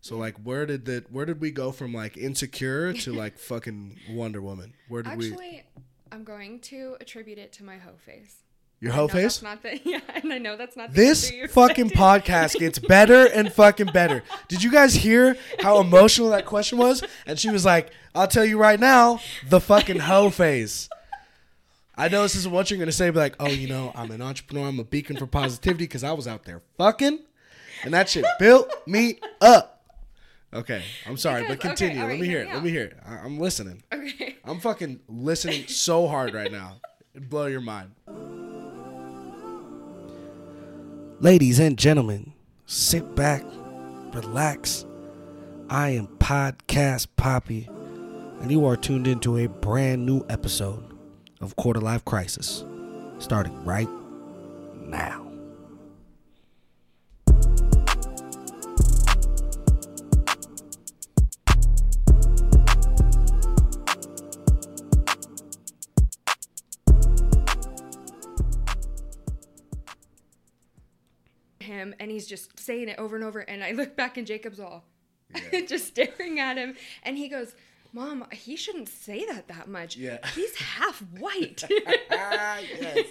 So like, where did the where did we go from like insecure to like fucking Wonder Woman? Where did we? Actually, I'm going to attribute it to my hoe face. Your hoe face. That's not the yeah, and I know that's not the This fucking podcast gets better and fucking better. Did you guys hear how emotional that question was? And she was like, "I'll tell you right now, the fucking hoe face." I know this isn't what you're gonna say, but like, oh, you know, I'm an entrepreneur. I'm a beacon for positivity because I was out there fucking, and that shit built me up. Okay, I'm sorry, but Because- okay, continue. Let right, me hear it. Let me hear it. I- I'm listening. Okay. I'm fucking listening so hard right now. It'd blow your mind. Ladies and gentlemen, sit back, relax. I am Podcast Poppy, and you are tuned into a brand new episode of Quarter Life Crisis, starting right now. And he's just saying it over and over, and I look back and Jacob's all just staring at him, and he goes. Mom, he shouldn't say that that much. Yeah. He's half white. yes.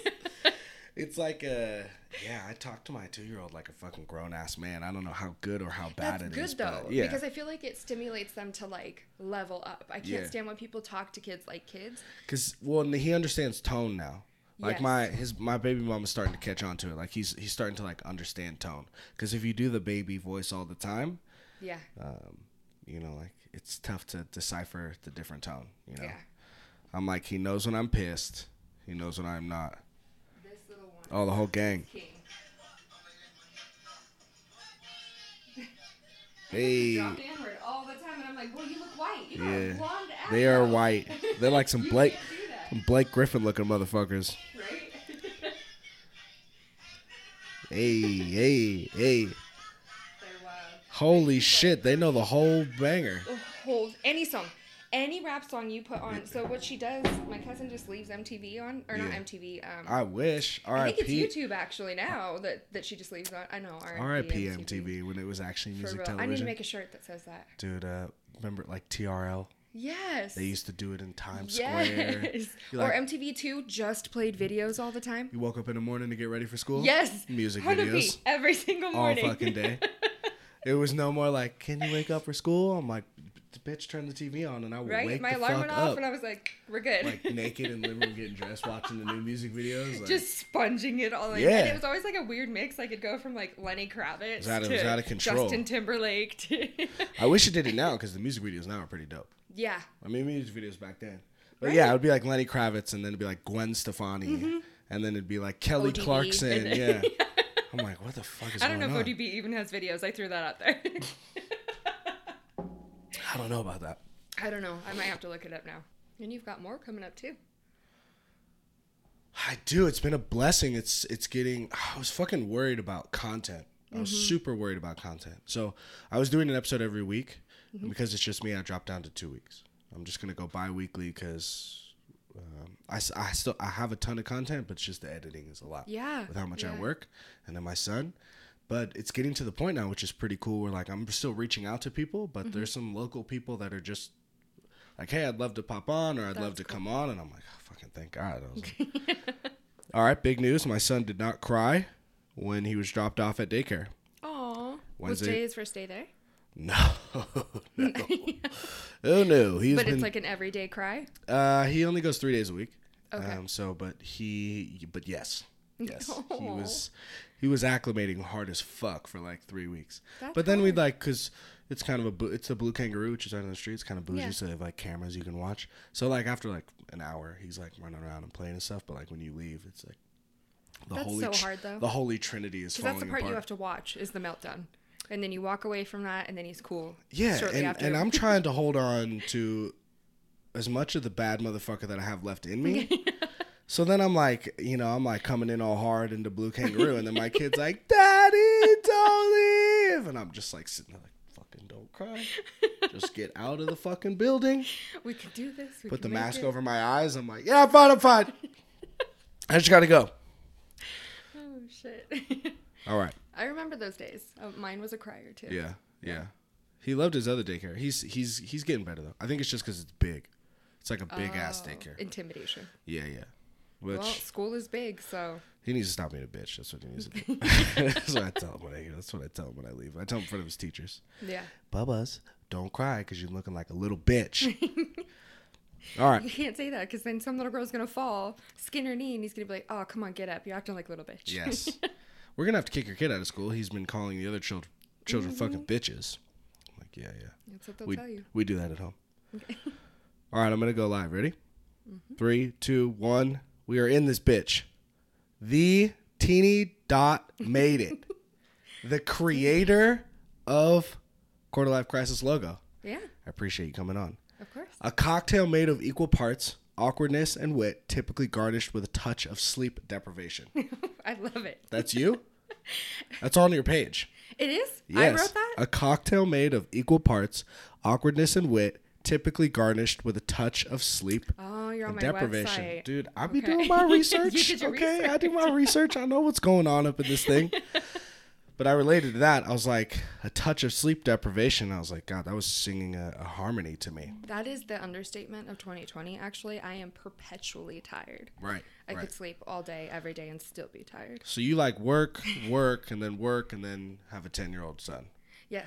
It's like a yeah. I talk to my two year old like a fucking grown ass man. I don't know how good or how bad That's it good is, though, yeah. because I feel like it stimulates them to like level up. I can't Yeah. stand when people talk to kids like kids. Cause well, he understands tone now. Like Yes. my his my baby mom is starting to catch on to it. Like he's he's starting to like understand tone. Cause if you do the baby voice all the time, Yeah. um, you know, like it's tough to decipher the different tone. You know, Yeah. I'm like he knows when I'm pissed. He knows when I'm not. This little one. Oh, the whole gang. Hey, all the time, and I'm like, well, you look white. You yeah, blonde they are white. They're like some Blake can't do that, some Blake Griffin looking motherfuckers. right? Hey, hey, hey. Wild. Holy shit, they know the whole banger. The whole any song, any rap song you put on. So what she does, my cousin just leaves MTV on, or not Yeah. MTV. Um, I wish. I think it's YouTube actually now that that she just leaves on. I know. R.I.P. MTV when it was actually For music real. I need to television. make a shirt that says that. Dude, uh, remember like TRL? Yes. They used to do it in Times Square. Yes. You or like- MTV Two just played videos all the time. You woke up in the morning to get ready for school. Yes. Music videos every single morning. all fucking day. It was no more like, "Can you wake up for school?" I'm like, "Bitch, turn the TV on," and I would right? wake My the alarm fuck went up. off, and I was like, "We're good." like naked in the living room getting dressed, watching the new music videos. Like, just sponging it all in. Yeah. And it was always like a weird mix. I could go from like Lenny Kravitz out to out of control. Justin Timberlake to I wish it did it now because the music videos now are pretty dope. Yeah. I mean, music videos back then. But Right. yeah, it would be like Lenny Kravitz, and then it'd be like Gwen Stefani, and then it'd be like Kelly ODB, Clarkson. Yeah. I'm like, what the fuck is I don't know if on? ODB even has videos. I threw that out there. I don't know about that. I don't know. I might have to look it up now. And you've got more coming up too. I do. It's been a blessing. It's it's getting. I was fucking worried about content. I was Mm-hmm. super worried about content. So I was doing an episode every week, Mm-hmm. because it's just me. I dropped down to two weeks. I'm just gonna go bi-weekly because um, I, I still I have a ton of content, but it's just the editing is a lot. Yeah, With how much I work, and then my son. But it's getting to the point now, which is pretty cool. Where like I'm still reaching out to people, but Mm-hmm. there's some local people that are just like, "Hey, I'd love to pop on," or "I'd love That's to come on," and I'm like, oh, "Fucking thank God." Was like, All right, big news. My son did not cry when he was dropped off at daycare. Was Wednesday- Jay his first day there? No, no. oh no, he's but been. it's like an everyday cry. uh, he only goes three days a week. Okay. Um, so, but he, but yes, yes, he was, he was acclimating hard as fuck for like three weeks. That's but then we'd like, cause it's kind of a, it's a blue kangaroo, which is out on the street. It's kind of bougie, Yeah. so they have like cameras you can watch. So like after like an hour, he's like running around and playing and stuff. But like when you leave, it's like the That's holy, so hard, though. the holy trinity is falling that's the part apart. you have to watch is the meltdown. And then you walk away from that, and then he's cool. Yeah, and, after. and I'm trying to hold on to as much of the bad motherfucker that I have left in me. so then I'm like, you know, I'm like coming in all hard into Blue Kangaroo, and then my kid's like, Daddy, don't leave. And I'm just like sitting there like, fucking don't cry. Just get out of the fucking building. we can do this. We Put the mask it. over my eyes. I'm like, yeah, I'm fine, I'm fine. I just gotta go. Oh shit! All right. I remember those days. Oh, mine was a crier too. Yeah, yeah. He loved his other daycare. He's he's he's getting better though. I think it's just because it's big. It's like a big ass Oh, daycare. Intimidation. Yeah, yeah. Which well, school is big, so he needs to stop being a bitch. That's what he needs to do. that's what I tell him when I. That's what I tell him when I leave. I tell him in front of his teachers. yeah. Bubba's, don't cry because you're looking like a little bitch. All right. You can't say that because then some little girl's gonna fall, skin her knee, and he's gonna be like, "Oh, come on, get up! You're acting like a little bitch." Yes. We're gonna have to kick your kid out of school. He's been calling the other children children fucking bitches. I'm like, yeah, yeah. That's what they'll We tell you. we do that at home. All right, I'm gonna go live. Ready? Mm-hmm. Three, two, one. We are in this bitch. The Tini dot made it. the creator of Quarter Life Crisis logo. Yeah, I appreciate you coming on. of course. A cocktail made of equal parts awkwardness and wit, typically garnished with a touch of sleep deprivation. I love it. That's you? That's on your page. It is. Yes. I wrote that. A cocktail made of equal parts awkwardness and wit, typically garnished with a touch of sleep oh, you're on and my deprivation. website. Dude, I be Okay. doing my You research. did your okay, I do my research. I know what's going on up in this thing. But I related to that. I was like, a touch of sleep deprivation. I was like, God, that was singing a, a harmony to me. That is the understatement of 2020. Actually, I am perpetually tired. Right. I right. could sleep all day, every day, and still be tired. So you like work, work, and then work, and then have a 10 year old son. Yeah.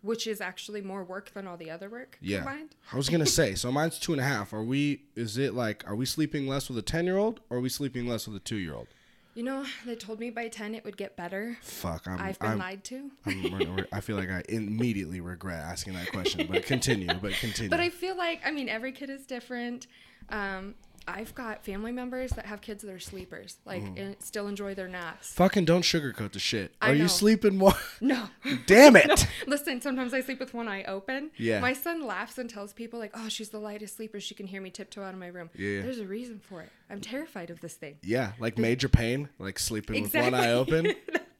Which is actually more work than all the other work Yeah. combined. I was gonna say, so mine's two and a half. Are we? Is it like, are we sleeping less with a ten year old, or are we sleeping less with a two year old? You know, they told me by 10 it would get better. Fuck, I'm. I've been I'm, lied to. I'm, I feel like I immediately regret asking that question, but continue. But continue. But I feel like, I mean, every kid is different. Um, I've got family members that have kids that are sleepers, like Mm-hmm. and still enjoy their naps. Fucking don't sugarcoat the shit. I Are you sleeping more? No. Damn it! No, listen, sometimes I sleep with one eye open. Yeah. My son laughs and tells people like, "Oh, she's the lightest sleeper. She can hear me tiptoe out of my room." Yeah. There's a reason for it. I'm terrified of this thing. Yeah, like major pain, like sleeping with one eye open.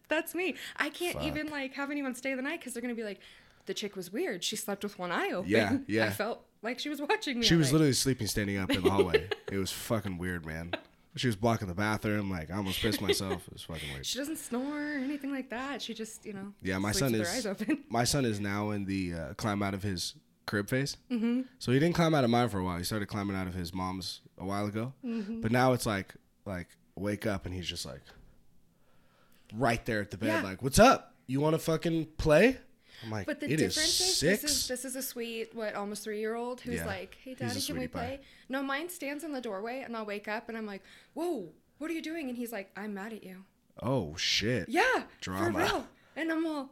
That's me. I can't even like have anyone stay the night because they're gonna be like, "The chick was weird. She slept with one eye open." Yeah, yeah. I felt like she was watching me. She was night. literally sleeping standing up in the hallway. it was fucking weird, man. She was blocking the bathroom. Like I almost pissed myself. It was fucking weird. She doesn't snore or anything like that. She just, you know. Yeah, my son is. Eyes open. My son is now in the uh, climb out of his crib phase. Mm-hmm. So he didn't climb out of mine for a while. He started climbing out of his mom's a while ago. Mm-hmm. But now it's like like wake up and he's just like right there at the bed. Yeah. Like, what's up? You want to fucking play? I'm like, But the it difference is, six. this is this is a sweet, what, almost three year old who's Yeah. like, Hey daddy, can we pie. play? No, mine stands in the doorway and I'll wake up and I'm like, Whoa, what are you doing? And he's like, I'm mad at you. oh shit. Yeah. Drama. For real. And I'm all,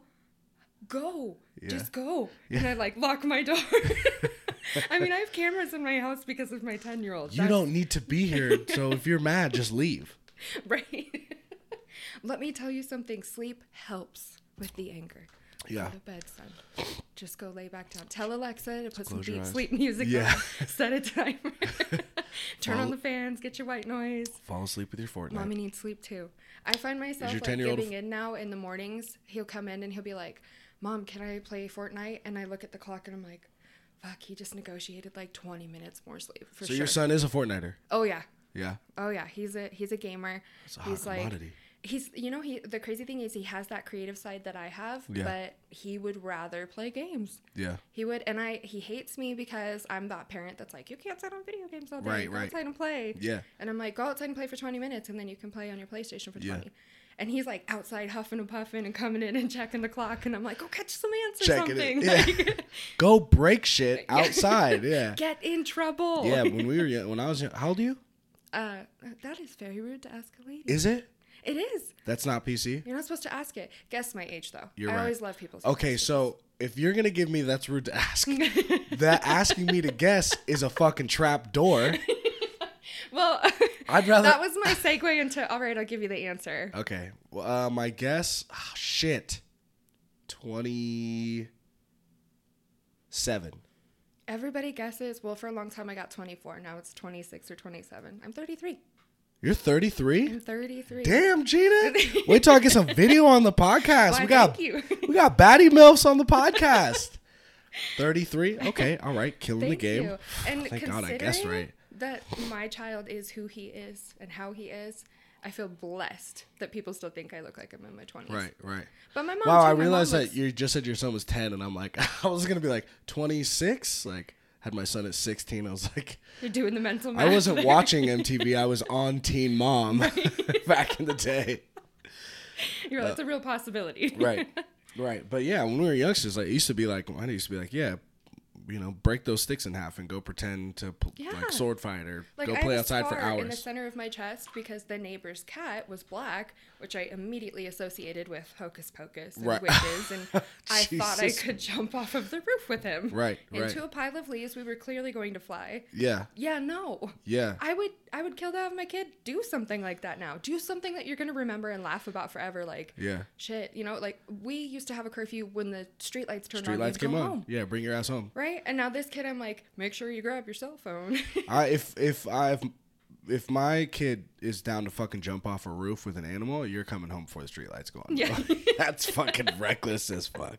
go. Yeah. Just go. And I like lock my door. I mean, I have cameras in my house because of my 10 year old. You don't need to be here. So if you're mad, just leave. Right. Let me tell you something. Sleep helps with the anger. Yeah. Go to bed, son. Just go lay back down. Tell Alexa to put some Close deep sleep music Yeah. on. Set a timer. Turn on the fans. Get your white noise. Fall asleep with your Fortnite. Mommy needs sleep too. I find myself like 10-year-old giving in now in the mornings. He'll come in and he'll be like, "Mom, can I play Fortnite?" And I look at the clock and I'm like, "Fuck, he just negotiated like 20 minutes more sleep for so sure." your son is a Fortniter. oh yeah, Yeah. oh yeah. He's a he's a gamer. It's a hot he's like commodity. He's you know he the crazy thing is he has that creative side that I have, Yeah. but he would rather play games. Yeah. He would, and I he hates me because I'm that parent that's like, you can't sit on video games all day. Right, go right. outside and play. Yeah. And I'm like, go outside and play for 20 minutes, and then you can play on your PlayStation for 20. Yeah. And he's like outside huffing and puffing and coming in and checking the clock, and I'm like, go catch some ants or Checking something. it. Yeah. Like, Go break shit outside. Yeah. get in trouble. Yeah. When we were young, when I was young, how old are you? Uh, that is very rude to ask a lady. Is it? It is. That's not PC. You're not supposed to ask it. Guess my age though. You're I right. always love people's. Okay, so if you're gonna give me that's rude to ask, that asking me to guess is a fucking trap door. Well, I'd rather- that was my segue into. All right, I'll give you the answer. Okay, well, uh, my guess, oh, shit, twenty seven. Everybody guesses. Well, for a long time I got 24. Now it's 26 or 27. I'm 33. You're 33. I'm 33. Damn, Gina. Wait till I get some video on the podcast. Why, we got we got baddie milfs on the podcast. 33. Okay, all right, killing Thank the game. you. And Thank God I guessed right. That my child is who he is and how he is. I feel blessed that people still think I look like I'm in my 20s. Right, right. But my mom. Wow, too, I realized that you just said your son was 10, and I'm like, I was going to be like 26. Like, had my son at 16. I was like, You're doing the mental math. I wasn't there. watching MTV. I was on Teen Mom back in the day. You're like, it's a uh, real possibility. Right, right. But yeah, when we were youngsters, like, it used to be like, I used to be like, yeah, you know, break those sticks in half and go pretend to pl- Yeah. like sword fight or Like go play outside for scar in the center of my chest because the neighbor's cat was black, which I immediately associated with hocus pocus and Right. witches, and I thought I could jump off of the roof with him. Right, Into right. a pile of leaves we were clearly going to fly. Yeah, Yeah, no. yeah. I would I would kill to have my kid do something like that now. Do something that you're gonna remember and laugh about forever. Like Yeah. shit, you know, like we used to have a curfew when the street lights turned Street on. lights you'd came on. home, Yeah, bring your ass home. right? And now this kid, I'm like, make sure you grab your cell phone. I if if I've if my kid is down to fucking jump off a roof with an animal, you're coming home before the street lights go on. Yeah. That's fucking reckless as fuck.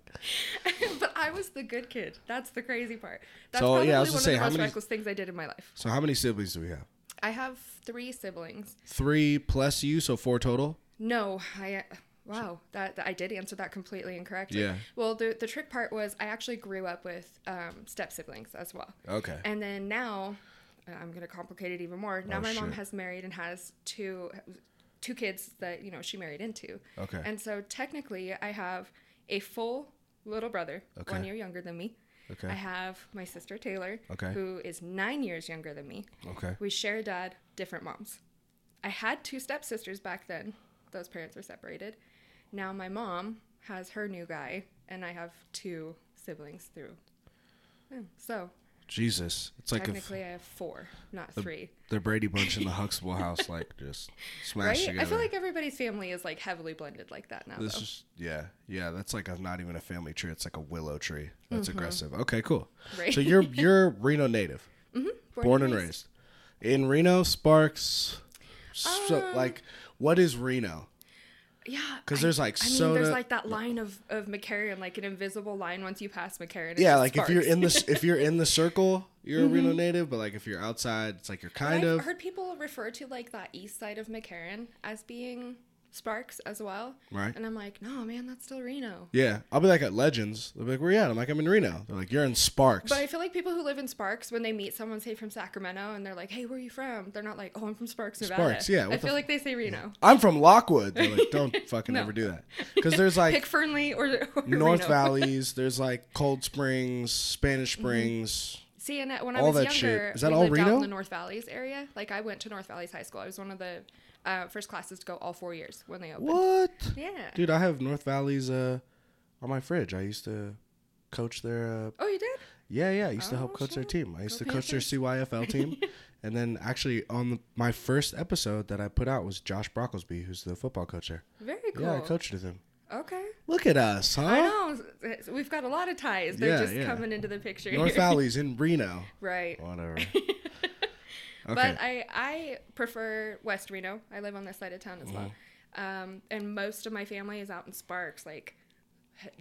but I was the good kid. That's the crazy part. That's So, probably yeah, I was one of say, the most many- reckless things I did in my life. So how many siblings do we have? I have three siblings. Three plus you, so four total. No, I. Wow, that, that- I did answer that completely incorrectly. Yeah. Well, the the trick part was I actually grew up with um, step siblings as well. Okay. And then now, uh, I'm gonna complicate it even more. Now Oh, my mom has married and has two two kids that you know she married into. Okay. And so technically, I have a full little brother, Okay. one year younger than me. Okay. I have my sister Taylor, Okay. who is nine years younger than me. Okay. We share a dad, different moms. I had two stepsisters back then. Those parents were separated. Now my mom has her new guy, and I have two siblings through. So Jesus, it's like if technically, I have four, not three. the Brady Bunch in the Huxtable house, like just smashed Right? together. I feel like everybody's family is like heavily blended like that now. this though. is yeah, yeah. That's like a, not even a family tree. It's like a willow tree. That's aggressive. Okay, cool. Mm-hmm. Right. So you're you're Reno native, born, and raised. in Reno. Sparks. So Um, like, what is Reno? Yeah, 'Cause because there's, like, I mean, soda- there's like that line of of McCarran, like an invisible line once you pass McCarran. Yeah, like if you're in the if you're in the circle, you're a mm-hmm. Reno native. But like if you're outside, it's like you're kind of I've of heard people refer to like that east side of McCarran as being Sparks as well. Right. And I'm like, no, man, that's still Reno. yeah. I'll be like at Legends. They'll be like, "Where are you at?" I'm like, "I'm in Reno." They're like, "You're in Sparks." But I feel like people who live in Sparks, when they meet someone, say from Sacramento, and they're like, "Hey, where are you from?" They're not like, "Oh, I'm from Sparks, Nevada." Sparks, yeah, I feel f- like they say Reno. I'm from Lockwood. They're like, "Don't fucking No. ever do that," because there's like Pick Fernley or, or North. Valleys. There's like Cold Springs, Spanish Mm-hmm. Springs. See, and when I was that younger, shit. Is that all Reno? in the North Valleys area. Like I went to North Valleys High School. I was one of the uh, first classes to go all four years when they opened. What? Yeah. Dude, I have North Valleys uh, on my fridge. I used to coach their. Uh, Oh, you did? yeah, yeah. I used to help Oh, coach their team. I used Go to coach their CYFL team. and then actually on the, my first episode that I put out was Josh Brocklesby, who's the football coach there. Very cool. Yeah, I coached with him. Okay. Look at us, huh? I know. We've got a lot of ties. They're Yeah, just yeah. coming into the picture. North here. Valleys in Reno. Right. Whatever. Okay. But I, I prefer West Reno. I live on this side of town as well. Mm-hmm. Um, and most of my family is out in Sparks, like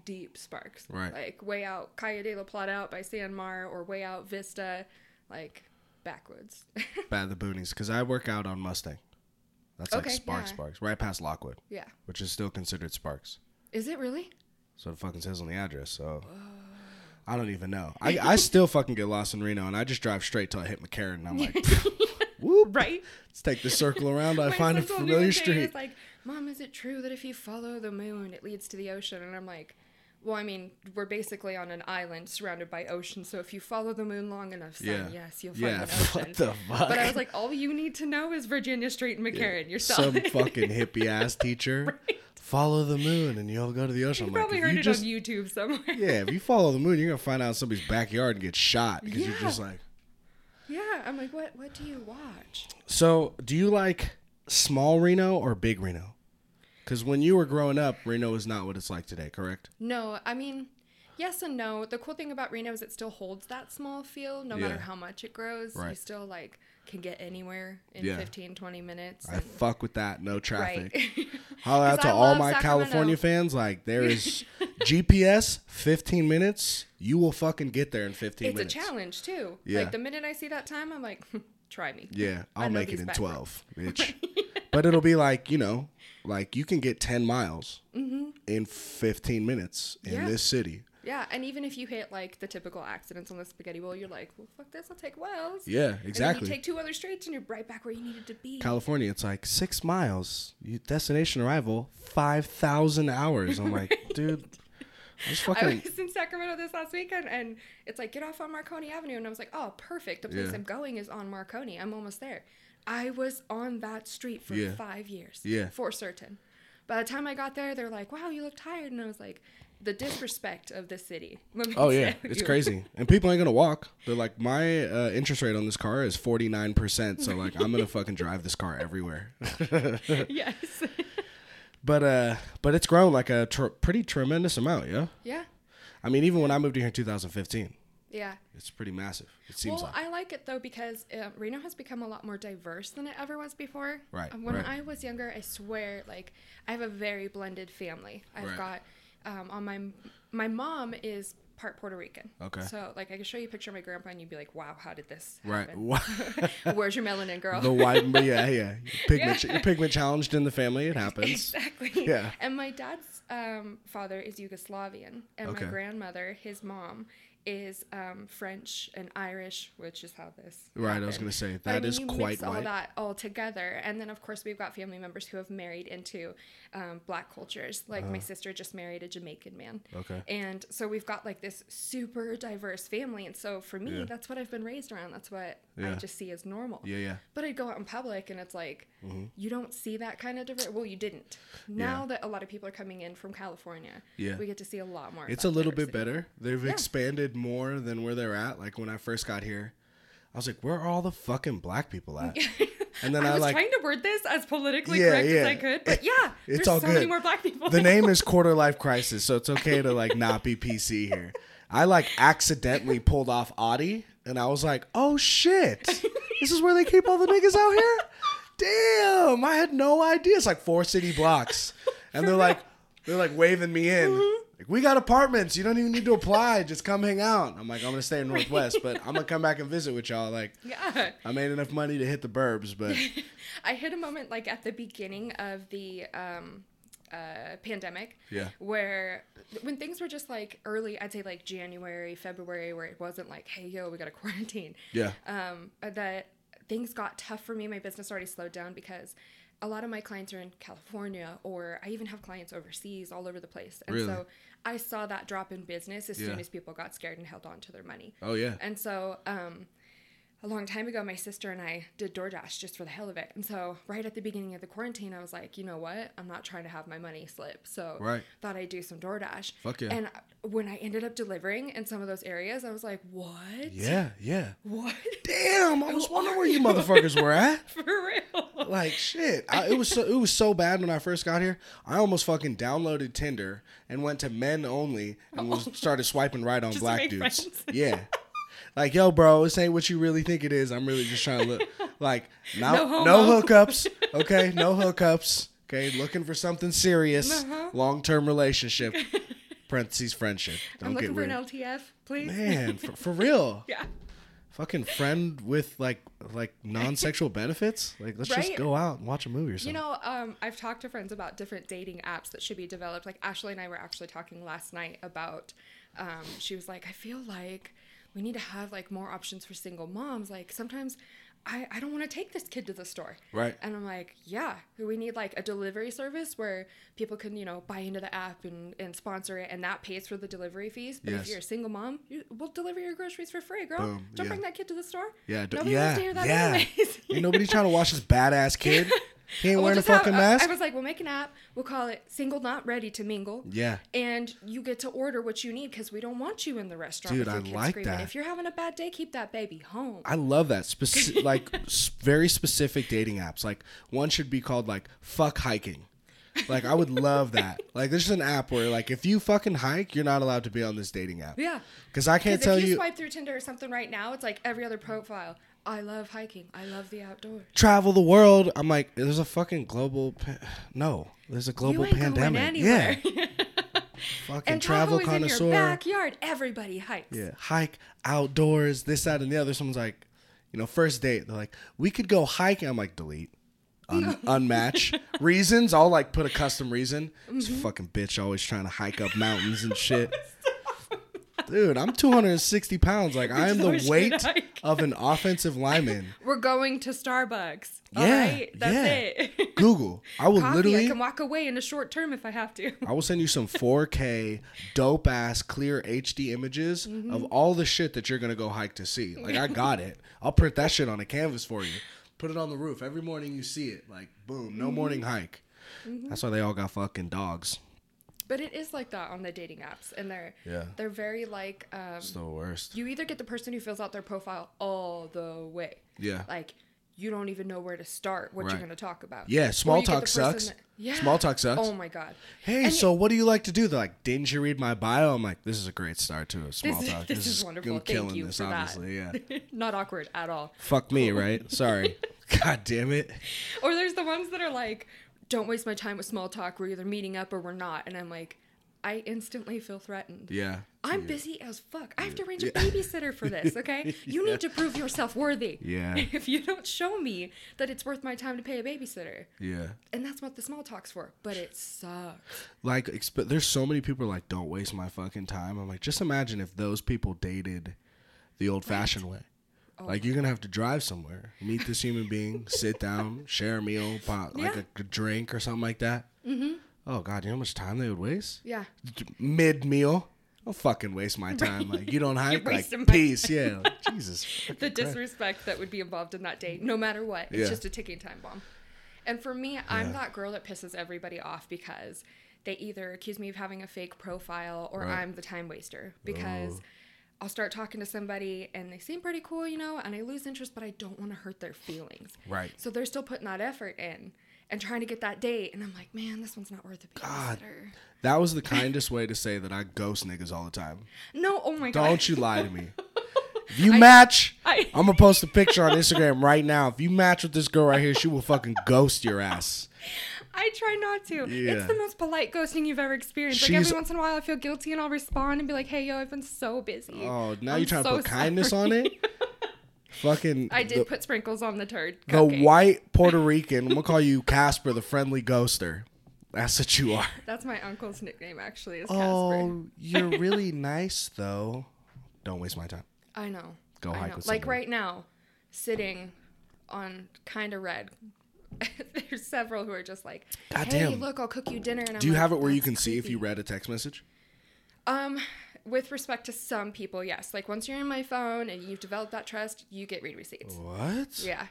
deep Sparks. Right. Like way out Calle de la Plata out by San Mar or way out Vista, like backwoods. by the boonies, because I work out on Mustang. That's like Sparks, yeah. Sparks, right past Lockwood, yeah. which is still considered Sparks. Is it really? So it fucking says on the address. So I don't even know. I, I still fucking get lost in Reno, and I just drive straight till I hit McCarran, and I'm like, whoop. Right? Let's take the circle around. I My find a son told me familiar street. It's like, Mom, is it true that if you follow the moon, it leads to the ocean? And I'm like, well, I mean, we're basically on an island surrounded by ocean, so if you follow the moon long enough, son, Yeah. yes, you'll find Yeah, an ocean. what the fuck? But I was like, all you need to know is Virginia Street and McCarran. You're. Some fucking hippie ass teacher. Follow the moon, and you'll go to the ocean. you I'm probably if heard you it just, on YouTube somewhere. yeah, if you follow the moon, you're gonna find out in somebody's backyard and get shot because you're just like. Yeah, I'm like, what? What do you watch? So, do you like small Reno or big Reno? Because when you were growing up, Reno is not what it's like today, correct? No, I mean, yes and no. The cool thing about Reno is it still holds that small feel, no Yeah. matter how much it grows. You still like can get anywhere in Yeah. 15, 20 minutes. I fuck with that. No traffic. right. Holla out to I all my Sacramento. California fans. Like, there is GPS, 15 minutes. You will fucking get there in 15 it's minutes. It's a challenge too. Yeah. Like the minute I see that time, I'm like, try me. Yeah, I'll make it in backwards. 12, bitch. but it'll be like you know, like you can get ten miles in fifteen minutes in Mm-hmm. Yeah. this city. Yeah, and even if you hit like the typical accidents on the spaghetti bowl, you're like, well, fuck this, I'll take Wells. Yeah, exactly. you take two other streets and you're right back where you needed to be. California, it's like six miles. You, destination arrival, five thousand hours. I'm like, dude, I was I was in Sacramento this last weekend, and it's like get off on Marconi Avenue, and I was like, oh, perfect. The place Yeah. I'm going is on Marconi. I'm almost there. I was on that street for Yeah. five years. Yeah. For certain. By the time I got there, they're like, wow, you look tired, and I was like, the disrespect of the city. Oh yeah, it's crazy, and people ain't gonna walk. They're like, my uh, interest rate on this car is forty nine percent, so like I'm gonna fucking drive this car everywhere. yes. but uh, but it's grown like a tr- pretty tremendous amount, yeah. yeah. I mean, even when I moved here in 2015, Yeah. it's pretty massive. It seems Well, like. I like it though because uh, Reno has become a lot more diverse than it ever was before. Right, Um, When right. I was younger, I swear, like I have a very blended family. I've Right. got um, on my my mom is part Puerto Rican. Okay. So like I can show you a picture of my grandpa and you'd be like, wow, how did this Right. happen? Where's your melanin girl? the white, but yeah, yeah. Pigment, you're pigment challenged in the family. It happens. Exactly. Yeah. And my dad's um, father is Yugoslavian, and Okay. my grandmother, his mom, is um, French and Irish, which is how this. Right, I was gonna say, But, I that mean, is quite mix all that all together, and then of course we've got family members who have married into um, black cultures. Like my sister just married a Jamaican man. Uh-huh. Okay. And so we've got like this super diverse family, and so for me, Yeah. that's what I've been raised around. That's what I just see as normal. Yeah, yeah. But I'd go out in public and it's like, you don't see that kind of diversity. Well, you didn't. Now that a lot of people are coming in from California, Yeah. we get to see a lot more. It's a little bit better. They've Yeah. expanded more than where they're at. Like when I first got here, I was like, "Where are all the fucking black people at?" And then I I, was like trying to word this as politically Yeah, correct yeah. as I could, but yeah, It's there's all so many good. more black people. the name is Quarter Life Crisis, so it's okay to like not be PC here. I like accidentally pulled off Oddie, and I was like, "Oh shit, this is where they keep all the niggas out here." Damn, I had no idea. It's like four city blocks, and they're like, they're like waving me in. Mm-hmm. Like, we got apartments. You don't even need to apply. Just come hang out. I'm like, I'm gonna stay in Northwest, but I'm gonna come back and visit with y'all. Like, yeah. I made enough money to hit the burbs, but I hit a moment like at the beginning of the um, uh, pandemic. Yeah. Where when things were just like early, I'd say like January, February, where it wasn't like, hey, yo, we got to quarantine. yeah, um, that things got tough for me. My business already slowed down because a lot of my clients are in California, or I even have clients overseas, all over the place. And Really? so I saw that drop in business as soon as people got scared and held on to their money. oh yeah, And so, um, a long time ago, my sister and I did DoorDash just for the hell of it. And so, right at the beginning of the quarantine, I was like, you know what? I'm not trying to have my money slip. So, Right. thought I'd do some DoorDash. Fuck yeah. And when I ended up delivering in some of those areas, I was like, what? yeah, yeah. What? Damn, I was wondering where you motherfuckers were at. For real? Like shit, I, it was so it was so bad when I first got here. I almost fucking downloaded Tinder and went to men only and was oh. started swiping right on Just black dudes. friends. Yeah, like yo, bro, this ain't what you really think it is. I'm really just trying to look like no No no, hookups. Okay, no hookups. Okay, looking for something serious, Uh-huh. long term relationship. Parentheses friendship. Don't I'm get looking for weird. an LTF, please. Man, for, for real. Yeah. Fucking friend with like like non sexual benefits. Like let's just go out and watch a movie or something. You know, um, I've talked to friends about different dating apps that should be developed. Like Ashley and I were actually talking last night about. Um, she was like, I feel like we need to have like more options for single moms. Like sometimes. I, I don't want to take this kid to the store. Right. And I'm like, yeah, we need like a delivery service where people can, you know, buy into the app and, and sponsor it and that pays for the delivery fees. But Yes. if you're a single mom, you, we'll deliver your groceries for free, girl. Boom, Don't yeah. bring that kid to the store. Yeah, d- Nobody yeah, wants to hear that yeah. anyways. Ain't nobody trying to watch this badass kid. He ain't We'll wearing a have- fucking I- mask. I was like, we'll make an app. We'll call it Single Not Ready to Mingle. Yeah. And you get to order what you need because we don't want you in the restaurant Dude, I like screaming. that. If you're having a bad day, keep that baby home. I love that. Speci- like very specific dating apps. Like one should be called like fuck hiking. Like I would love that. Like there's an app where like if you fucking hike, you're not allowed to be on this dating app. yeah. Because I can't Because tell if you, you swipe through Tinder or something right now, it's like every other profile. I love hiking. I love the outdoors. travel the world. I'm like, there's a fucking global. Pa- no, there's a global you ain't pandemic. Yeah, fucking and travel Tahoe is in your backyard. Everybody hikes. Yeah, hike outdoors, this, that, and the other. Someone's like, you know, first date. They're like, we could go hiking. I'm like, delete. un- unmatch reasons. I'll like put a custom reason. This mm-hmm. fucking bitch always trying to hike up mountains and shit. Dude, I'm 260 pounds. Like I am the weight of an offensive lineman. We're going to Starbucks. Yeah, All right, that's yeah. it. Google. I will Coffee, literally. I can walk away in a short term if I have to. I will send you some 4K dope ass clear HD images Mm-hmm. of all the shit that you're gonna go hike to see. Like I got it. I'll print that shit on a canvas for you. Put it on the roof every morning. You see it. Like boom, no Mm-hmm. morning hike. That's why they all got fucking dogs. But it is like that on the dating apps, and they're Yeah. they're very like um, It's the worst. you either get the person who fills out their profile all the way, Yeah. like you don't even know where to start, what Right. you're gonna talk about. Yeah, small talk sucks. that- yeah. Small talk sucks. Oh my god. Hey, And so what do you like to do? They're like, didn't you read my bio? I'm like, this is a great start to a small This, talk. this is wonderful. I'm Thank killing you this, for obviously. that. Yeah. Not awkward at all. Fuck me, right? Sorry. God damn it. Or there's the ones that are like, don't waste my time with small talk. We're either meeting up or we're not. And I'm like, I instantly feel threatened. Yeah. I'm busy as fuck. I have to arrange a babysitter for this, okay? You need to prove yourself worthy. Yeah. If you don't show me that it's worth my time to pay a babysitter. Yeah. And that's what the small talk's for. But it sucks. Like, exp- there's so many people like, don't waste my fucking time. I'm like, just imagine if those people dated the old fashioned way. Oh Like, you're to have to drive somewhere, meet this human being, sit down, share a meal, pop, like a, a drink or something like that. Mm-hmm. Oh, God, you know how much time they would waste? Yeah. Mid meal. Don't fucking waste my time. Like, you don't hike? Like, peace. Yeah. Like, Jesus. The disrespect that would be involved in that date, no matter what. It's Yeah. just a ticking time bomb. And for me, I'm that girl that pisses everybody off because they either accuse me of having a fake profile or Right. Oh. I'm the time waster because I'll start talking to somebody and they seem pretty cool, you know, and I lose interest, but I don't want to hurt their feelings. Right. So they're still putting that effort in and trying to get that date. And I'm like, man, this one's not worth a God. That was the kindest way to say that I ghost niggas all the time. No, oh my god. Don't you lie to me. If you match, I- I'm gonna post a picture on Instagram right now. If you match with this girl right here, she will fucking ghost your ass. I try not to. Yeah. It's the most polite ghosting you've ever experienced. Like every once in a while, I feel guilty and I'll respond and be like, "Hey, yo, I've been so busy." Oh, now I'm you're trying to so put kindness on it. Fucking I did the, put sprinkles on the turd. the cupcake. white Puerto Rican. I'm gonna call you Casper, the friendly ghoster. That's what you are. That's my uncle's nickname, actually. Is Casper. Oh, you're really nice though. Don't waste my time. I know. Go I hike know. with Like right now, sitting on kind of red. There's several who are just like, God "Hey, damn. look, I'll cook you dinner." And I'm Do you like, have it where you "That's can see if you read a text message? Um, with respect to some people, yes. Like once you're in my phone and you've developed that trust, you get read receipts. What? Yeah.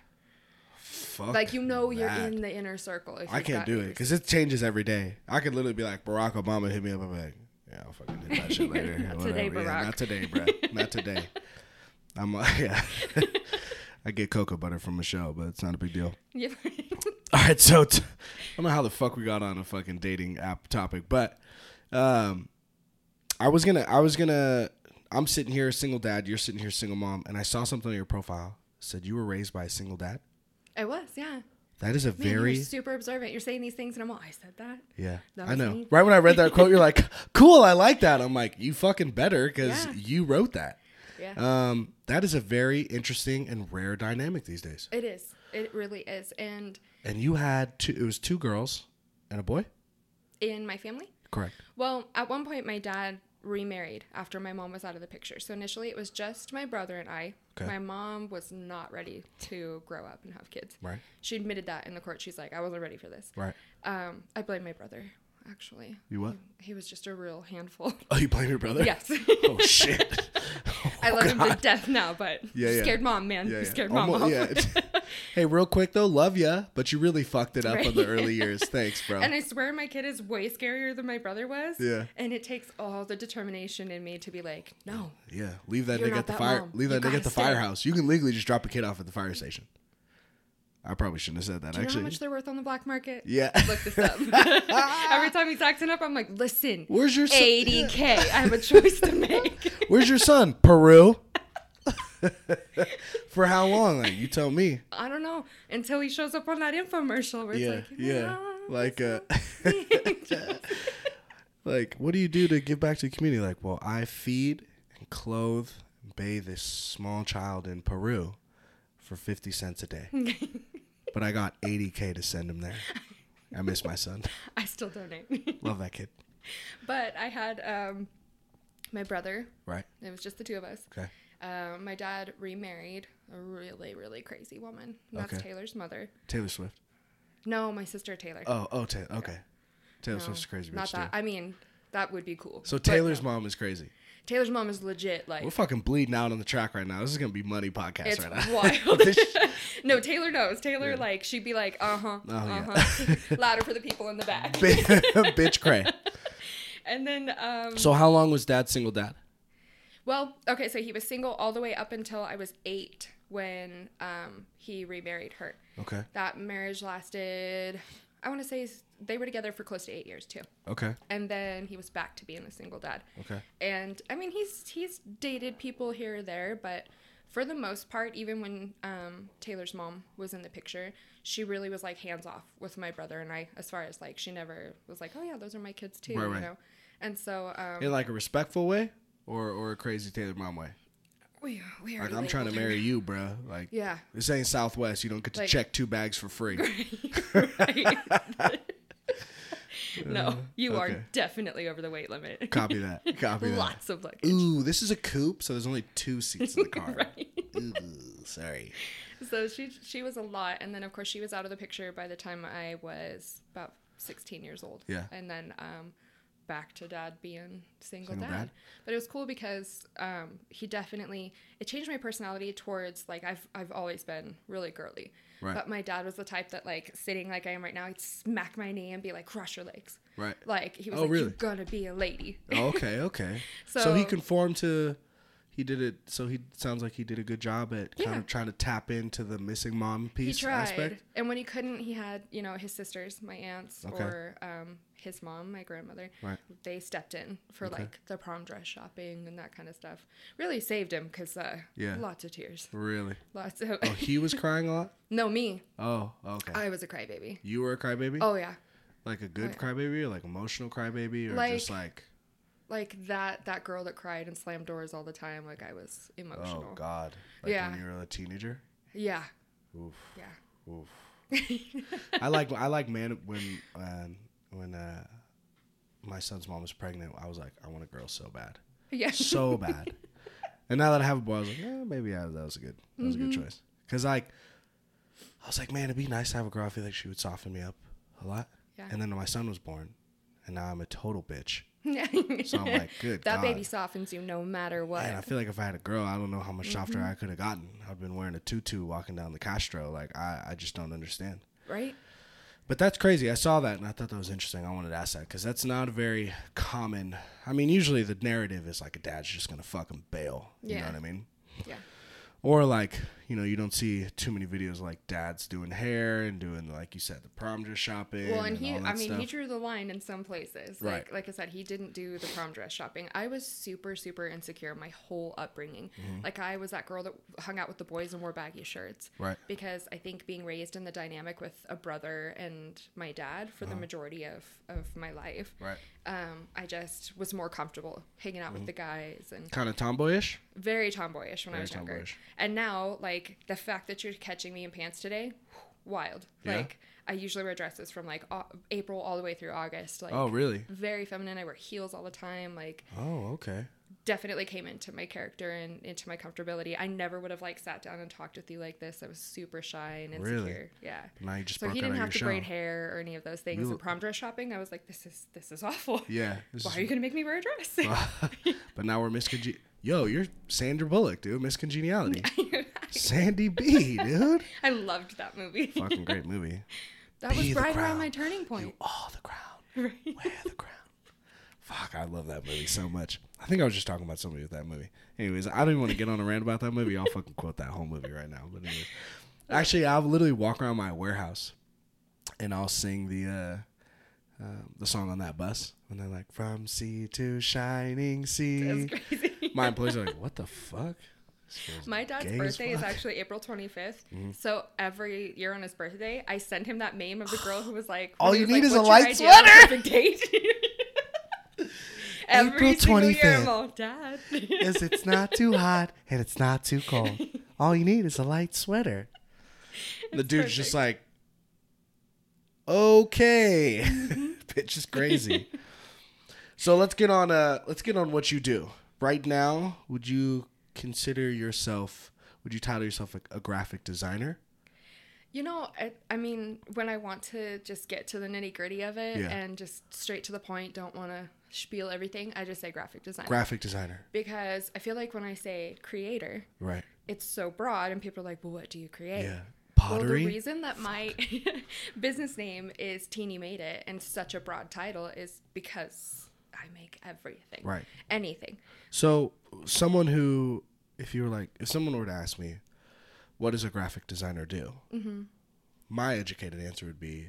Fuck. Like you know you're in the inner circle. I can't do it because it changes every day. I could literally be like Barack Obama hit me up. I'm like, yeah, I'll fucking hit that shit later. Not today, Whatever. Yeah, Barack. not today, bro. not today. I'm like, yeah. I get cocoa butter from Michelle, but it's not a big deal. Yeah. All right, so t- I don't know how the fuck we got on a fucking dating app topic, but um, I was gonna, I was gonna, I'm sitting here, a single dad. You're sitting here, single mom, and I saw something on your profile said you were raised by a single dad. I was, yeah. That is a Man, very you're super observant. You're saying these things, and I'm all, I said that. Yeah, That I know. me. Right when I read that quote, you're like, "Cool, I like that." I'm like, "You fucking better," because Yeah. you wrote that. Yeah. Um, that is a very interesting and rare dynamic these days. it is. It really is. And And you had two. It was two girls and a boy. in my family, Correct. well, at one point, my dad remarried after my mom was out of the picture. So initially, it was just my brother and I. Okay. My mom was not ready to grow up and have kids. Right. She admitted that in the court. She's like, I wasn't ready for this. Right. Um, I blame my brother, actually. You what? He was just a real handful. Oh, you blame your brother? yes. Oh shit. I oh, love him to death now, but Yeah, you yeah. scared mom, man. Yeah, you yeah. scared mom Almo- off. yeah. hey, real quick though, love ya, but you really fucked it up in the early years. Thanks, bro. And I swear my kid is way scarier than my brother was. Yeah. And it takes all the determination in me to be like, no. yeah, leave that nigga at the fire. mom. Leave that nigga at the stay. firehouse. You can legally just drop a kid off at the fire station. I probably shouldn't have said that. Do you actually, know how much they're worth on the black market? yeah. Look this up. Every time he's acting up, I'm like, listen, Where's your son? 80K. I have a choice to make. Where's your son? Peru. For how long? Like you tell me. I don't know. Until he shows up on that infomercial where it's Yeah, like, yeah. Like uh like what do you do to give back to the community? Like, well, I feed and clothe and bathe this small child in Peru for 50 cents a day. But I got 80k to send him there. I miss my son. I still donate. Love that kid. but I had um, my brother. Right. It was just the two of us. Okay. Um, my dad remarried a really, really crazy woman. That's Okay. Taylor's mother. Taylor Swift. No, my sister Taylor. Oh, oh, Taylor. Okay. Taylor No, Swift's crazy Not too. that. I mean, that would be cool. So Taylor's no. mom is crazy. Taylor's mom is legit. Like We're fucking bleeding out on the track right now. This is gonna be money podcast it's right now. wild. No, Taylor knows. Taylor like she'd be like, uh huh, Oh, uh yeah. huh, louder for the people in the back. bitch cray. and then um, So how long was dad single dad? Well, okay, so he was single all the way up until I was eight when um, he remarried her. Okay. That marriage lasted, I want to say they were together for close to eight years too. Okay. And then he was back to being a single dad. Okay. And I mean, he's he's dated people here or there, but for the most part, even when um, Taylor's mom was in the picture, she really was like hands off with my brother and I, as far as like she never was like, oh yeah, those are my kids too, Right, you right. know. And so um, In like a respectful way, or or a crazy Taylor mom way. We we Like I'm trying to marry you, bro. Like Yeah. this ain't Southwest. You don't get to Like- check two bags for free. right. no, you are okay. definitely over the weight limit. Copy that. Copy that. Lots of luggage. Ooh, this is a coupe, so there's only two seats in the car. Right. Ooh, sorry. So she she was a lot, and then of course she was out of the picture by the time I was about 16 years old. Yeah. And then um, back to dad being single, Single dad. dad? But it was cool because um, he definitely it changed my personality towards like I've I've always been really girly. Right. But my dad was the type that like sitting like I am right now, he'd smack my knee and be like, "Cross your legs." Right. Like he was Oh, like, really? "You're gonna be a lady." Oh, okay, okay. so, So- he conformed to. He did it. So he sounds like he did a good job at kind Yeah. of trying to tap into the missing mom piece He tried, aspect. and when he couldn't, he had you know his sisters, my aunts, Okay. or um, his mom, my grandmother. Right. They stepped in for Okay. like the prom dress shopping and that kind of stuff. Really saved him because uh, Yeah. lots of tears, Really? lots of. Oh, he was crying a lot. no, me, Oh, okay. I was a crybaby. you were a crybaby. Oh yeah, like a good yeah. crybaby, or like emotional crybaby, or Like- just like, like that that girl that cried and slammed doors all the time. Like I was emotional. oh God, like Yeah. when you were a teenager. Yeah, Oof, yeah. oof. I like I like man when um, when uh, my son's mom was pregnant. I was like, I want a girl so bad, Yeah. so bad. And now that I have a boy, I was like, yeah, maybe yeah, that was a good that was a good Mm-hmm. choice. Cause like, I was like, man, it'd be nice to have a girl. I feel like she would soften me up a lot. Yeah. And then my son was born, and now I'm a total bitch. So I'm like, good that God. baby softens you no matter what. Man, I feel like if I had a girl, I don't know how much softer Mm-hmm. I could have gotten. I've been wearing a tutu walking down the Castro. Like I, I just don't understand. right? But that's crazy. I saw that and I thought that was interesting. I wanted to ask that because that's not a very common. I mean, usually the narrative is like a dad's just gonna fucking bail. You know what I mean? Yeah. Or like, you know, you don't see too many videos like dads doing hair and doing like you said the prom dress shopping. Well, and he, all that I mean, he drew the line in some places. Right. Like, like I said, he didn't do the prom dress shopping. I was super, super insecure my whole upbringing. Mm-hmm. Like, I was that girl that hung out with the boys and wore baggy shirts. Right. Because I think being raised in the dynamic with a brother and my dad for the majority of, of my life, Uh-huh. right, um, I just was more comfortable hanging out Mm-hmm. with the guys and kind of tomboyish. very tomboyish when I Very was younger. tomboyish. And now, like the fact that you're catching me in pants today, wild. Yeah? Like I usually wear dresses from like au- April all the way through August. Like Oh, really? very feminine. I wear heels all the time. Like Oh, okay. definitely came into my character and into my comfortability. I never would have like sat down and talked with you like this. I was super shy and insecure. Really? Yeah. Now you just So he didn't have to your braid hair or any of those things. You- And prom dress shopping, I was like, this is this is awful. Yeah. Why is- are you gonna make me wear a dress? but now we're Conge- Yo, you're Sandra Bullock, dude. Miss Congeniality. Sandy B, dude. I loved that movie. Fucking great movie. that was Be the right around my turning point. You are the crown. Right. Wear the crown. Fuck, I love that movie so much. I think I was just talking about somebody with that movie. Anyways, I don't even want to get on a rant about that movie. I'll fucking quote that whole movie right now. But anyways. Actually, I'll literally walk around my warehouse and I'll sing the uh, uh, the song on that bus. And they're like, from sea to shining sea. That's crazy. My employees are like, what the fuck? My dad's birthday is. Mm-hmm. actually April 25th. So every year on his birthday, I send him that meme of the girl who was like, All you need like, is a light idea of a sweater." date?" every April single year, 25th. I'm all, Dad. Is it's not too hot and it's not too cold. All you need is a light sweater. the It's dude's just like, okay, bitch is crazy. so let's get on. Uh, let's get on what you do right now. Would you consider yourself? Would you title yourself a, a graphic designer? You know, I, I mean, when I want to just get to the nitty gritty of it Yeah. and just straight to the point, don't want to spiel everything, I just say graphic designer. Graphic designer, because I feel like when I say creator, right? it's so broad and people are like, well, what do you create? Yeah, Well, pottery. the reason that my business name is Tini Made It and such a broad title is because I make everything. Right. Anything. So, someone who, if you were like, if someone were to ask me, what does a graphic designer do? Mm-hmm. My educated answer would be,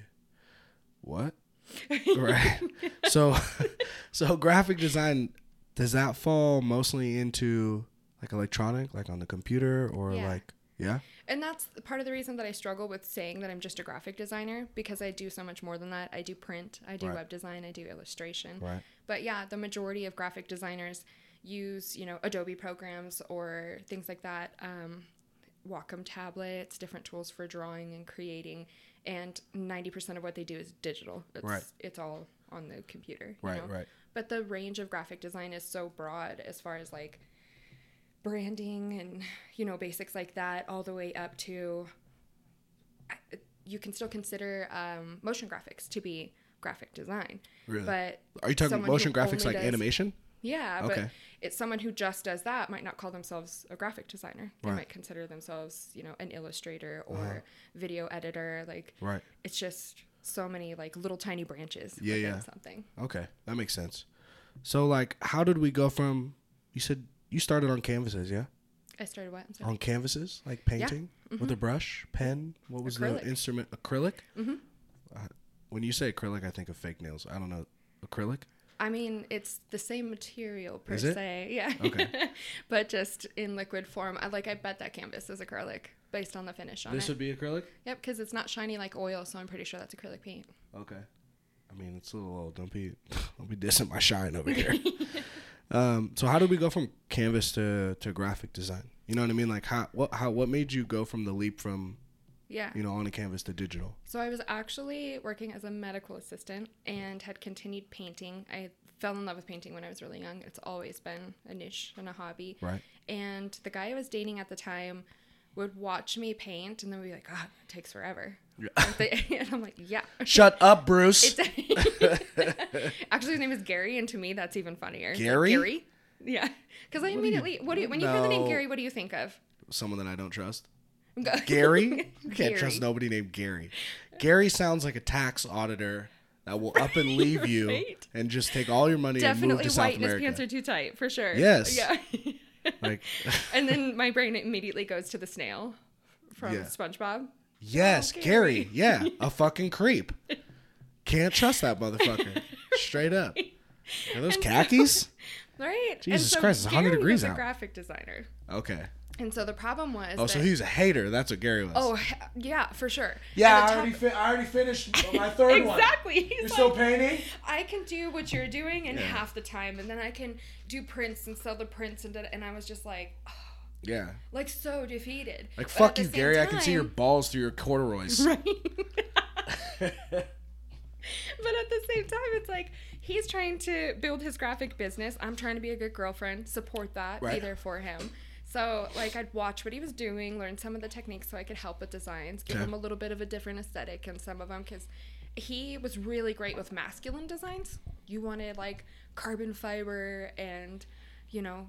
what? right. So, so graphic design does that fall mostly into like electronic, like on the computer, or Yeah. like yeah, And that's part of the reason that I struggle with saying that I'm just a graphic designer because I do so much more than that. I do print, I do Right. web design, I do illustration. right, But yeah, the majority of graphic designers use, you know, Adobe programs or things like that, um, Wacom tablets, different tools for drawing and creating, and 90% of what they do is digital. It's, Right. It's all on the computer. you right, know? right. But the range of graphic design is so broad as far as like branding and, you know, basics like that, all the way up to you can still consider um, motion graphics to be graphic design. Really? But Are you talking motion graphics like does- animation? yeah, Okay. but it's someone who just does that might not call themselves a graphic designer. They Right. might consider themselves, you know, an illustrator or Uh-huh. video editor. Like Right. it's just so many like little tiny branches Yeah, yeah. something. Okay, that makes sense. So, like, how did we go from? You said you started on canvases, yeah? I started what? I'm sorry. On canvases, like painting with a brush, pen. What was Acrylic. the instrument? Acrylic. Mm-hmm. Uh, when you say acrylic, I think of fake nails. I don't know acrylic. I mean, it's the same material per se. Yeah. Okay. but just in liquid form. I like I bet that canvas is acrylic based on the finish on This it. This would be acrylic. Yep, because it's not shiny like oil, so I'm pretty sure that's acrylic paint. Okay. I mean, it's a little old. Don't be, don't be dissing my shine over here. Um, so how did we go from canvas to, to graphic design? You know what I mean? Like how what how what made you go from the leap from Yeah. you know on a canvas to digital? So I was actually working as a medical assistant and had continued painting. I fell in love with painting when I was really young. It's always been a niche and a hobby. Right. And the guy I was dating at the time would watch me paint and then we'd be like, oh, it takes forever. Yeah. And I'm like, yeah. Shut up, Bruce. Actually, his name is Gary, and to me, that's even funnier. Gary? Gary? Yeah. Because I immediately, what do you, when you hear the name Gary, what do you think of? Someone that I don't trust. Gary? You can't trust nobody named Gary. Gary sounds like a tax auditor that will up and leave you Right? and just take all your money and move to South white, and his pants are too tight, for sure. Yes. Yeah. Like, and then my brain immediately goes to the snail from Yeah. SpongeBob. yes, Oh, Gary. Gary. Yeah, a fucking creep. Can't trust that motherfucker. Straight up. Are those khakis? Right? Jesus and so Christ, it's 100 Gary degrees out. graphic designer. Okay. And so the problem was Oh, that, so he's a hater. That's what Gary was. Oh, yeah, for sure. yeah. I already, fi- I already finished my third one. Exactly. You're still painting? I can do what you're doing in Yeah. half the time, and then I can do prints and sell the prints, and and I was just like, Yeah. like so defeated. Like But fuck you, Gary. I can see your balls through your corduroys. right. but at the same time, it's like he's trying to build his graphic business. I'm trying to be a good girlfriend, support that, Right. be there for him. So like I'd watch what he was doing, learn some of the techniques so I could help with designs, give Okay. him a little bit of a different aesthetic in some of them because he was really great with masculine designs. You wanted like carbon fiber and you know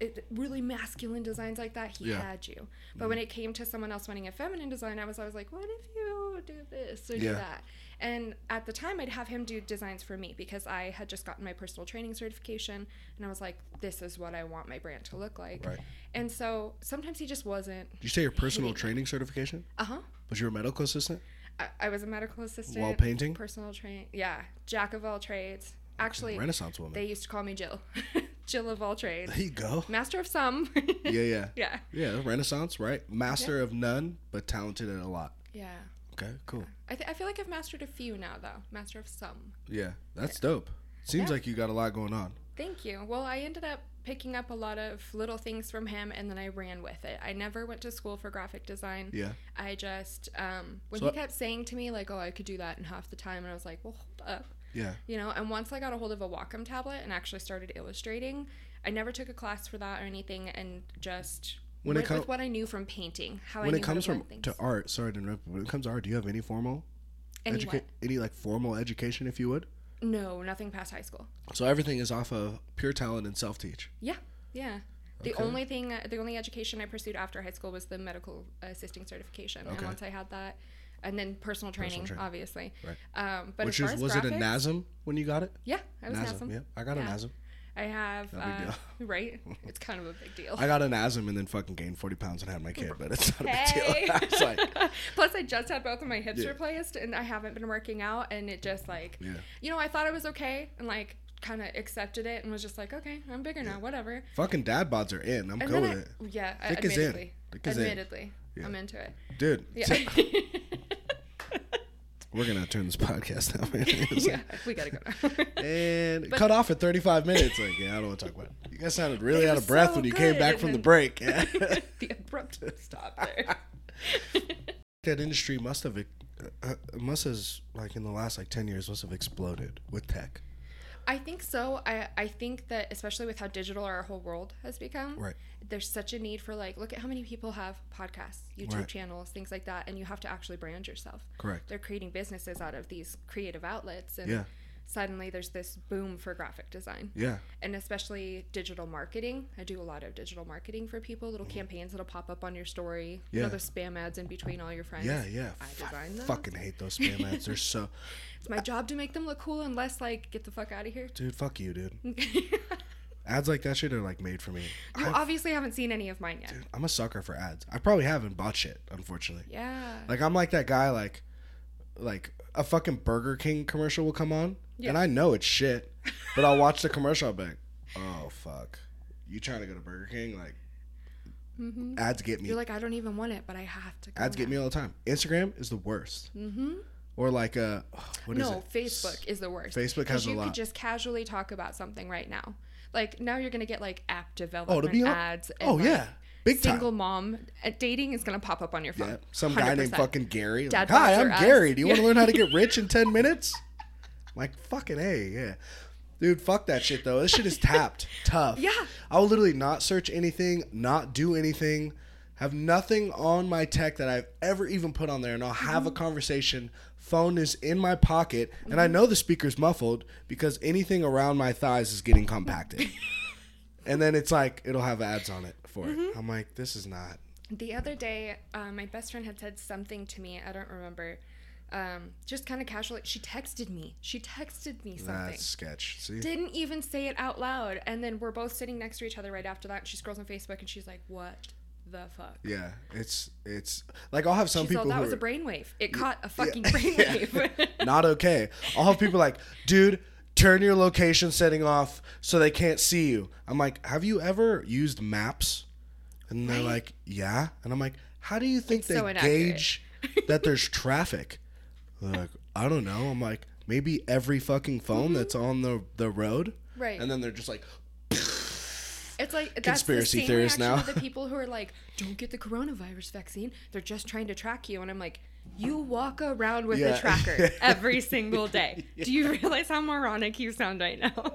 it, really masculine designs like that. He Yeah. Had you. But mm-hmm. when it came to someone else wanting a feminine design, I was always like, what if you do this or Yeah. do that? And at the time, I'd have him do designs for me because I had just gotten my personal training certification, and I was like, this is what I want my brand to look like. Right. And so sometimes he just wasn't. Did you say your personal training certification? Uh huh. Was you a medical assistant? I, I was a medical assistant. While painting? Personal train. Yeah. Jack of all trades. Actually, Renaissance woman. they used to call me Jill. Jill of all trades. there you go. Master of some. Yeah, yeah. yeah. Yeah, Renaissance, right? Master of none, but talented at a lot. Yeah. Okay, cool. I, th- I feel like I've mastered a few now, though. Master of some. Yeah, that's dope. Seems Yeah. like you got a lot going on. Thank you. Well, I ended up picking up a lot of little things from him and then I ran with it. I never went to school for graphic design. Yeah. I just um, when So- he kept saying to me like, "Oh, I could do that in half the time," and I was like, "Well, hold up," Yeah. you know. And once I got a hold of a Wacom tablet and actually started illustrating, I never took a class for that or anything, and just When it went com- with what I knew from painting. How I When knew it comes to, from to art, sorry to interrupt. but When it comes to art, do you have any formal Any educa- any like formal education, if you would? No, nothing past high school. So everything is off of pure talent and self teach. Yeah, yeah. The Okay. only thing, the only education I pursued after high school was the medical assisting certification, okay. and once I had that, and then personal training, training. obviously. Right. Um, but Which as far is as was it a graphics- NASM when you got it? Yeah, I was NASM. NASM. Yeah, I got a Yeah. NASM. I have, uh, right? It's kind of a big deal. I got an asthma and then fucking gained forty pounds and had my kid, but it's not a big deal. I like, Plus, I just had both of my hips Yeah. replaced, and I haven't been working out, and it just like, yeah, you know, I thought it was okay, and like kind of accepted it, and was just like, okay, I'm bigger now, whatever. fucking dad bods are in. I'm And cool with I, it, yeah, Thick is in. admittedly, Thick is admittedly, Yeah. I'm into it. dude. Yeah. We're gonna turn this podcast down. man. Yeah, we gotta go now. and But- cut off at 35 minutes. Like, yeah, I don't want to talk about it. You guys sounded really out of breath so when you came back from the break. Yeah. the abrupt stop there. that industry must have, uh, must has like in the last like 10 years must have exploded with tech. I think so. I, I think that especially with how digital our whole world has become, Right. there's such a need for like look at how many people have podcasts, YouTube Right. channels, things like that, and you have to actually brand yourself. Correct. They're creating businesses out of these creative outlets, and Yeah. suddenly there's this boom for graphic design, Yeah. and especially digital marketing. I do a lot of digital marketing for people, little mm-hmm. campaigns that'll pop up on your story. Yeah. You know, the spam ads in between all your friends. Yeah, yeah. I Fu- designed those. fucking hate those spam ads. They're so, It's my job to make them look cool, unless like get the fuck out of here. dude. Fuck you, dude. Ads like that shit are like made for me. I, obviously haven't seen any of mine yet. I'm a sucker for ads. I probably haven't bought shit, unfortunately. Yeah. Like I'm like that guy. Like, like a fucking Burger King commercial will come on, Yeah. and I know it's shit, but I'll watch the commercial. I'll be like, oh fuck, you trying to go to Burger King? Like, hmm ads get me. You're like, I don't even want it, but I have to. Go ads get me all the time. Instagram is the worst. Mm-hmm. Or like uh, what is it? No, it? Facebook is the worst. Facebook has a lot. you lot. could just casually talk about something right now. Like now you're gonna get like app Oh, development to be on- ads. and, Oh like, yeah, big Single time. mom uh, dating is gonna pop up on your phone. Yeah, some guy named fucking Gary. Like, Hi, I'm are us." Gary. Do you want to learn how to get rich in ten minutes? I'm like fucking hey, yeah. Dude, fuck that shit though. This shit is tapped. Tough. Yeah. I will literally not search anything, not do anything, have nothing on my tech that I've ever even put on there, and I'll have a Mm-hmm. conversation. Phone is in my pocket, and I know the speaker's muffled because anything around my thighs is getting compacted. and then it's like it'll have ads on it for Mm-hmm. it. I'm like, this is not. The other day, uh, my best friend had said something to me. I don't remember. Um, just kind of casually, she texted me. She texted me something. That's sketch. See. Didn't even say it out loud. And then we're both sitting next to each other right after that. She scrolls on Facebook and she's like, "What the fuck?" Yeah, it's it's like I'll have some people that was a brainwave. It caught a fucking Yeah. brainwave. not okay. I'll have people like, dude, turn your location setting off so they can't see you. I'm like, have you ever used maps? And they're Right. like, yeah. And I'm like, how do you think It's they so gauge that there's traffic? They're like, I don't know. I'm like, maybe every fucking phone that's on the the road. Mm-hmm. Right. And then they're just like, It's like that's Conspiracy the same reaction now. of the people who are like, "Don't get the coronavirus vaccine. They're just trying to track you." And I'm like, "You walk around with Yeah. a tracker every single day. Do you realize how moronic you sound right now?"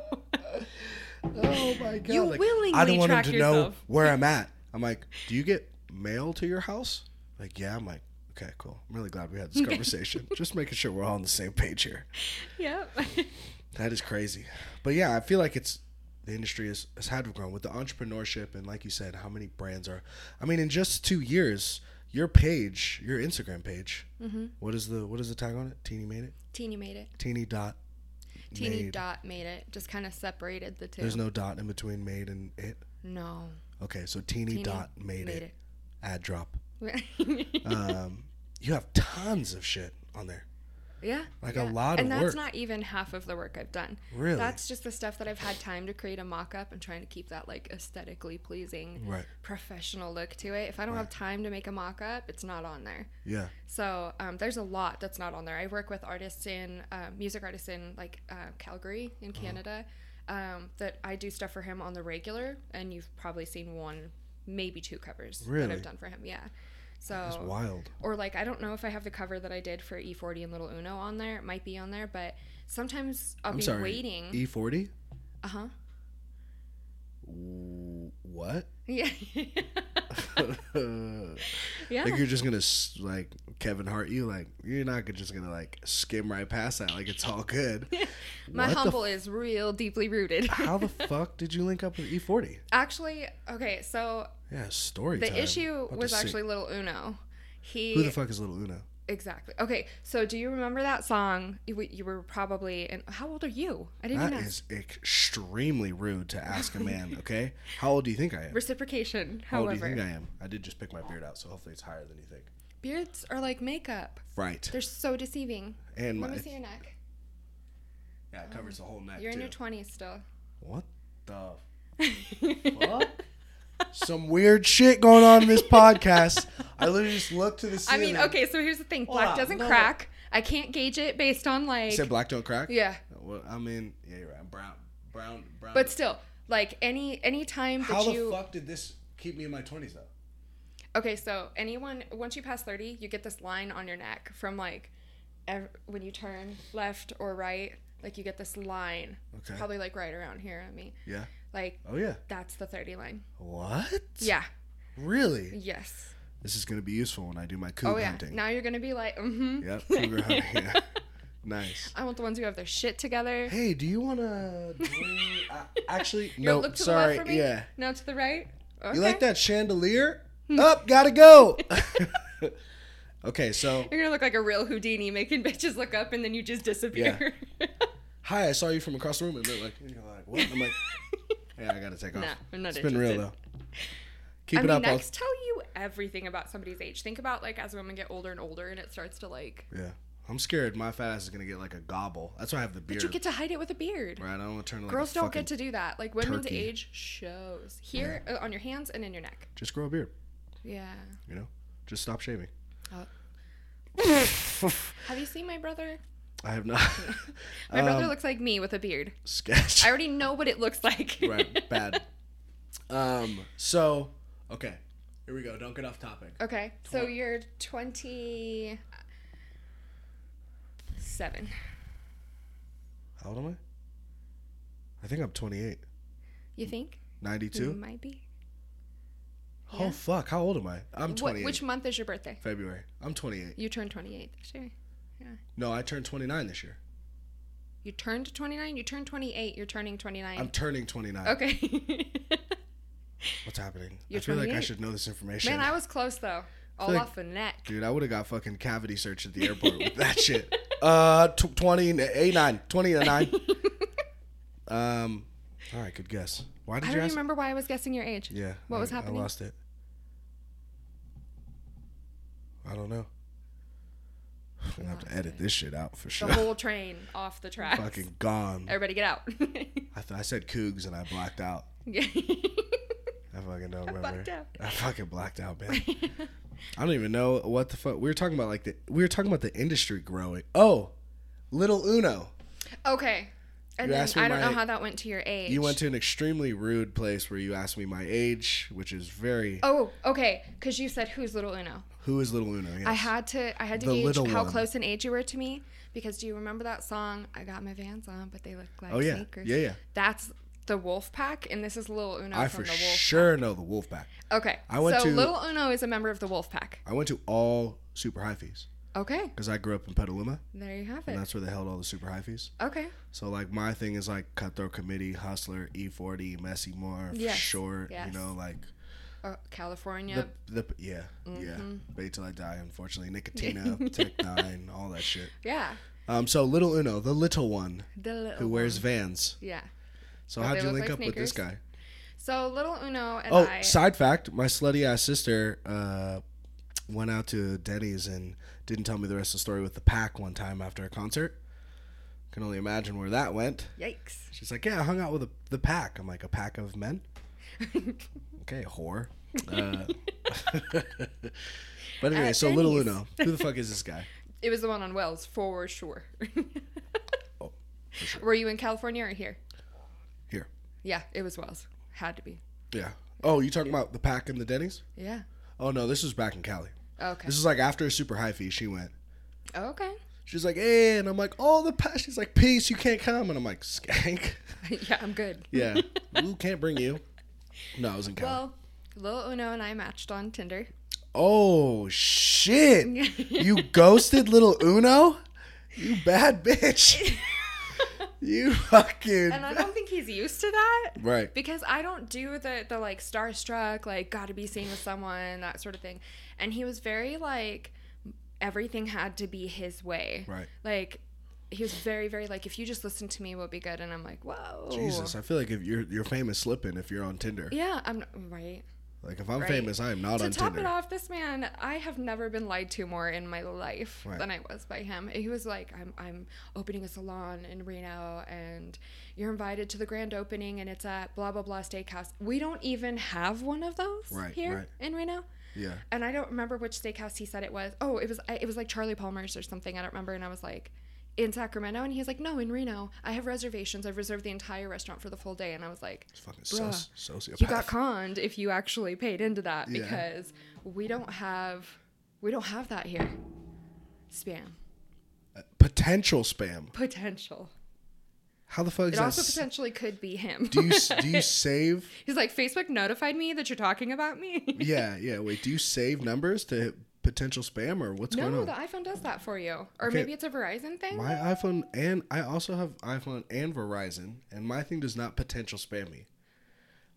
oh my god. You like, willingly I don't want them to know where I'm at. I'm like, do you get mail to your house? Like, yeah. I'm like, okay, cool. I'm really glad we had this conversation. Just making sure we're all on the same page here. yep. That is crazy. But yeah, I feel like it's the industry has, has had to grow with the entrepreneurship and like you said, how many brands are I mean, in just two years, your page, your Instagram page, mm-hmm. what is the what is the tag on it? Tini made it? Tini made it. Tini dot Tini made. dot made it. Just kind of separated the two. There's no dot in between made and it. no. Okay, so Tini, Tini dot made, made it. Ad drop. Um, you have tons of shit on there. Yeah. like a yeah. lot and of that's not even half of the work I've done. Really? That's just the stuff that I've had time to create a mock-up and trying to keep that like aesthetically pleasing, Right. professional look to it. If I don't have time to make a mock-up, it's not on there. Yeah. So um, there's a lot that's not on there. I work with artists in uh, music artists in like uh, Calgary in Uh-huh. Canada, um, that I do stuff for him on the regular, and you've probably seen one, maybe two covers that I've done for him. Yeah. So That's wild. or like I don't know if I have the cover that I did for E40 and Little Uno on there. It might be on there, but sometimes I'll I'm be sorry. waiting. E forty. uh huh. What? Yeah. yeah. Like you're just gonna like Kevin Hart you like you're not just gonna like skim right past that like it's all good. My What the humble is real deeply rooted. How the fuck did you link up with E40? actually, okay, so Yeah, story the time. issue About was actually Little Uno. He who the fuck is Little Uno? exactly. Okay, so do you remember that song? You, you were probably and how old are you? I didn't That even is extremely rude to ask a man. Okay, how old do you think I am? reciprocation. How old do you think I am? I did just pick my beard out, so hopefully it's higher than you think. beards are like makeup. Right. They're so deceiving. And Let my me see your neck. yeah, it covers the whole neck You're in too. your twenties still. what the fuck? Some weird shit going on in this podcast. I literally just looked to the I ceiling. mean, okay, so here's the thing. Black on, doesn't no, no. crack. I can't gauge it based on like. You said black don't crack. Yeah. Well, I mean, yeah, you're right. Brown, brown, brown. But still, like any any time that how the you fuck did this keep me in my twenties though? Okay, so anyone once you pass 30, you get this line on your neck from like ev- when you turn left or right, like you get this line. It's Okay. probably like right around here on me. Yeah. Like Oh yeah. that's the 30 line. What? Yeah. Really? Yes. This is gonna be useful when I do my cougar Oh yeah. hunting. Now you're going to be like, "Mhm." Yep, cougar hunting. Yeah. Nice. I want the ones who have their shit together. Hey, do you wanna uh, actually, no. look to sorry. the left for me. Yeah. Now to the right. Okay. You like that chandelier? Up, gotta go. okay, so You're gonna look like a real Houdini, making bitches look up, and then you just disappear. hi, I saw you from across the room, and they're like, like, what? I'm like, yeah, I gotta take off. Nah, I'm not it's been real though. Keep I it mean, up. I'll- necks tell you everything about somebody's age. Think about like as women get older and older, and it starts to like. yeah, I'm scared. My fat ass is gonna get like a gobble. That's why I have the beard. But you get to hide it with a beard. right. I don't want to turn like Girls don't get to do that. Like women's turkey. age shows here uh, on your hands and in your neck. just grow a beard. Yeah. You know, just stop shaving. Have you seen my brother? I have not. My brother Um, looks like me with a beard. sketch. I already know what it looks like. right, bad. Um. So, okay, here we go. Don't get off topic. okay, so you're 27. How old am I? I think I'm 28. You think? 92. You might be. Oh Yeah. fuck! How old am I? I'm 28. which month is your birthday? February. I'm 28. You turned 28 this year. No, I turned 29 this year. You turned 29? You turned 28. You're turning 29. I'm turning 29. okay. What's happening? You're I feel like I should know this information. Man, I was close though. All like- off the neck. Dude, I would have got fucking cavity search at the airport with that shit. Uh, tw 20, 8, 9, 20 to 9. Um, all right, good guess. Why did I you I don't remember why I was guessing your age. Yeah. What I- was happening? I lost it. I don't know. I'm gonna have to oh, edit this shit out for sure. The whole train off the track. Fucking gone. Everybody get out. I, th- I said Cougs and I blacked out. yeah. I fucking don't remember. blacked out. I fucking blacked out, man. I don't even know what the fuck we were talking about. Like the we were talking about the industry growing. Oh, Little Uno. okay. And then I don't know how that went to your age. You went to an extremely rude place where you asked me my age, which is very. Oh, okay. Because you said who's little Uno. Who is Little Uno? Yes. I had to. I had to The gauge how one. close in age you were to me. Because do you remember that song? I got my Vans on, but they look like Oh yeah, sneakers. yeah, yeah. That's the Wolf Pack, and this is Little Uno I from for the Wolf. Pack. Sure know the Wolfpack. Okay. I went so to- Little Uno is a member of the Wolf Pack. I went to all super high fees Okay. because I grew up in Petaluma, There you have it. and that's where they held all the super high fees. Okay. So like my thing is like Cutthroat Committee, Hustler, E40, Messy Marv, Yes, Short. yes. You know, like Uh, California. the the yeah yeah. Mhm. Bait till I die. Unfortunately, Nicotina, Tech Nine, all that shit. yeah. Um, so little Uno, the little one The little who wears one. Vans. Yeah. So But how'd you link like up with this guy? So Little Uno and Oh, I. side fact: my slutty ass sister uh, went out to Denny's and didn't tell me the rest of the story with the pack one time after a concert. Can only imagine where that went. Yikes. She's like, "Yeah, I hung out with a, the pack." I'm like, "A pack of men?" Okay, whore. Uh, but anyway, At so little. Uno, who the fuck is this guy? It was the one on Wells for sure. Oh, for sure. Were you in California or here? here? Yeah, it was Wells. Had to be. Yeah. Oh, you talking about the pack and the Denny's? Yeah. Oh no, this was back in Cali. Okay. This is like after a Super Hyphy. She went. okay. She's like, hey, and I'm like, oh, the pack. She's like, peace, you can't come, and I'm like, skank. yeah, I'm good. Yeah, Ooh, can't bring you. No, I was in Cali. Well, Lil Uno and I matched on Tinder. oh shit! you ghosted little Uno? You bad bitch. You fucking. And I don't think he's used to that. Right. Because I don't do the the like starstruck, like gotta be seen with someone, that sort of thing. And he was very like everything had to be his way. Right. Like he was very, very like if you just listen to me we'll be good and I'm like, Whoa. Jesus, I feel like if you're you're famous slipping if you're on Tinder. Yeah, I'm right. Like if I'm Right. famous, I am not to on top Tinder. it off, this man, I have never been lied to more in my life Right. than I was by him. He was like, I'm, I'm opening a salon in Reno and you're invited to the grand opening and it's at blah, blah, blah steakhouse. We don't even have one of those Right, here in Reno. Yeah. And I don't remember which steakhouse he said it was. Oh, it was it was like Charlie Palmer's or something. I don't remember. And I was like, in Sacramento, and he's like, no, in Reno. I have reservations. I've reserved the entire restaurant for the full day. And I was like, It's fucking soci- sociopath. you got conned if you actually paid into that Yeah. because we don't have we don't have that here. Spam uh, Potential spam. potential. How the fuck It is also that? s- potentially could be him. do you do you save? He's like, Facebook notified me that you're talking about me. Yeah, yeah. Wait, do you save numbers to potential spam or what's going on. no, the iPhone does that for you, or Okay. maybe it's a Verizon thing. My iPhone and I also have iPhone and Verizon, and my thing does not potential spam me.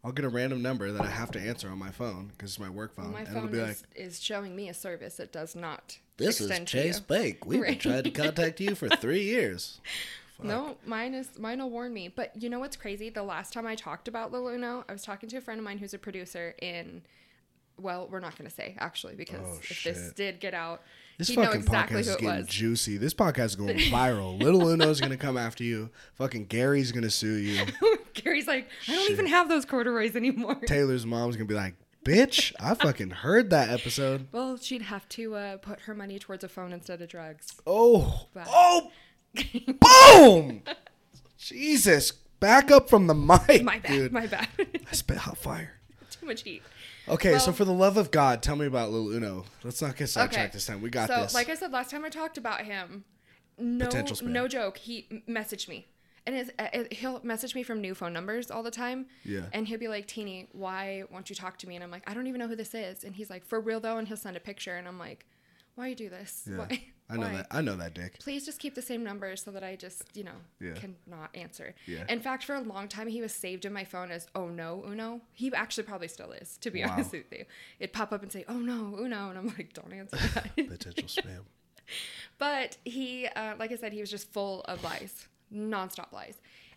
I'll get a random number that I have to answer on my phone because it's my work phone, my and it'll phone be is, like, is showing me a service that does not "This is Chase. Bank. We've been Right. trying to contact you for three years." No, mine is mine will warn me. But you know what's crazy? The last time I talked about Lil Uno, I was talking to a friend of mine who's a producer in. Well, we're not going to say actually because Oh, if this did get out, This fucking exactly podcast who is getting was. juicy. This podcast is going viral. Little Uno's gonna come after you. Fucking Gary's gonna sue you. Gary's like, I don't Shit. even have those corduroys anymore. Taylor's mom's gonna be like, "Bitch, I fucking heard that episode." well, she'd have to uh, put her money towards a phone instead of drugs. Oh, But- oh, boom! Jesus, back up from the mic, my bad, dude. my bad. I spit hot fire. Too much heat. Okay, so for the love of God, tell me about Lil Uno. Let's not get sidetracked Okay. this time. We got so, this. like I said last time I talked about him, no, no joke. He messaged me, and his, uh, he'll message me from new phone numbers all the time. Yeah. And he'll be like, "Tini, why won't you talk to me?" And I'm like, "I don't even know who this is." And he's like, "For real though," and he'll send a picture, and I'm like, "Why you do this? yeah, Why? I know that. I know that, Dick. Please just keep the same number so that I just, you know, Yeah. cannot answer. Yeah. In fact, for a long time, he was saved in my phone as "Oh no, Uno." He actually probably still is, to be Wow. honest with you. It'd pop up and say "Oh no, Uno," and I'm like, "Don't answer that." Potential spam. But he, uh, like I said, he was just full of lies, nonstop lies.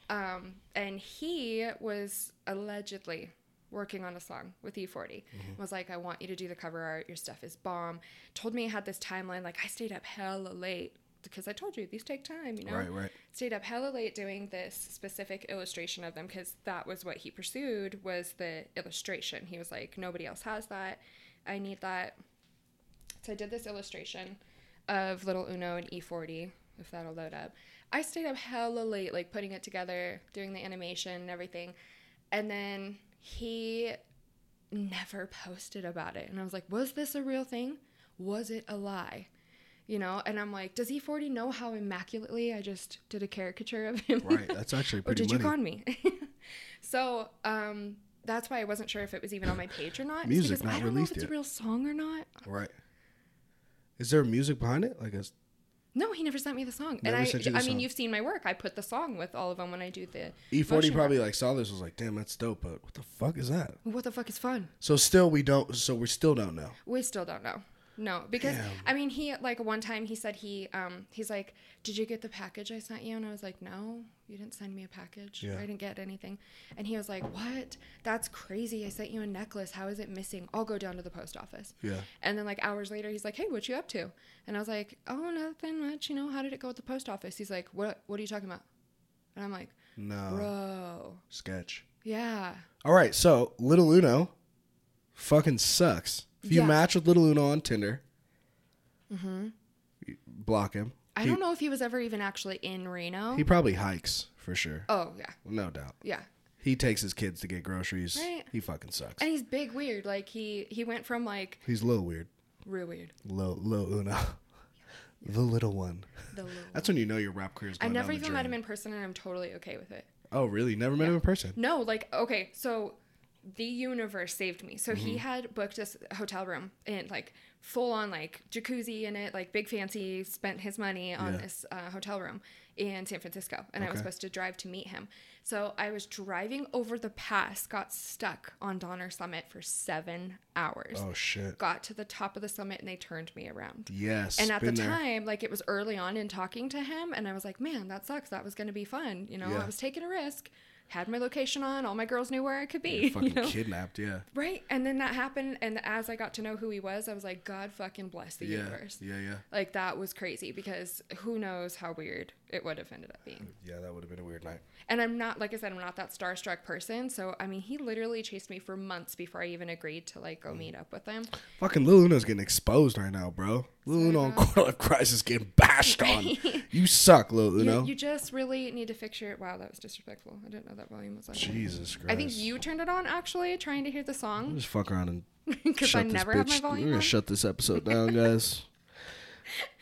Um, and he was allegedly working on a song with E40. Mm-hmm. Was like, I want you to do the cover art. Your stuff is bomb. Told me I had this timeline. Like, I stayed up hella late because I told you these take time, you know? Right, right. Stayed up hella late doing this specific illustration of them because that was what he pursued was the illustration. He was like, nobody else has that. I need that. So I did this illustration of little Uno and E40, if that'll load up. I stayed up hella late, like putting it together, doing the animation and everything. And then he never posted about it. And I was like, was this a real thing? Was it a lie? You know, and I'm like, does E40 know how immaculately I just did a caricature of him? Right, that's actually or pretty did you con me? so, um, that's why I wasn't sure if it was even on my page or not. Music because not I don't know if it's yet. a real song or not. Right. Is there music behind it? Like a No, he never sent me the song. Never and I, sent you the I mean, you've seen my work. I put the song with all of them when I do the. E40 probably work. like saw this was like, damn, that's dope, but what the fuck is that? What the fuck is fun? So still we don't. So we still don't know. We still don't know. No, because Damn. I mean, he like one time he said he um he's like, did you get the package I sent you? And I was like, no, you didn't send me a package. Yeah. I didn't get anything. And he was like, what? That's crazy. I sent you a necklace. How is it missing? I'll go down to the post office. Yeah. And then like hours later, he's like, "Hey, what you up to?" And I was like, "Oh, nothing much. You know, how did it go at the post office?" He's like, "What? What are you talking about?" And I'm like, No "Bro, sketch. yeah, All right, so little Uno, fucking sucks. If you Yeah. match with little Uno on Tinder, mm-hmm. you block him. I He- don't know if he was ever even actually in Reno." He probably hikes for sure, oh yeah, no doubt. yeah. He takes his kids to get groceries. Right. He fucking sucks. And he's big weird. Like he he went from like He's a little weird. real weird. Low, low Uno. the little one. The little. That's when you know your rap career is I going never down the even met him in person, and I'm totally okay with it. Oh, really? Never met him in person? No, like okay, so the universe saved me. So Mm-hmm. he had booked this hotel room and like full on like jacuzzi in it, like big fancy. Spent his money on Yeah. this uh, hotel room in San Francisco, and I was supposed to drive to meet him. So I was driving over the pass, got stuck on Donner Summit for seven hours. Oh, shit. Got to the top of the summit, and they turned me around. Yes. And at the been there. time, like it was early on in talking to him, and I was like, man, that sucks. That was going to be fun. You know, Yeah. I was taking a risk, had my location on, all my girls knew where I could You're be. fucking You know? kidnapped, yeah. Right. And then that happened. And as I got to know who he was, I was like, God fucking bless the Yeah. universe. Yeah, yeah. Like that was crazy because who knows how weird it would have ended up being. Yeah, that would have been a weird night. And I'm not, like I said, I'm not that starstruck person. So, I mean, he literally chased me for months before I even agreed to like Mm. go meet up with him. Fucking Lil Uno's getting exposed right now, bro. Lil Uno Quarter Life Crisis getting bashed on. You suck, Lil You, Uno. you just really need to fix your. Wow, that was disrespectful. I didn't know that volume was on. Jesus Christ. I think you turned it on actually, trying to hear the song Just fuck around and because I this never have my We're volume gonna on. shut this episode down, guys.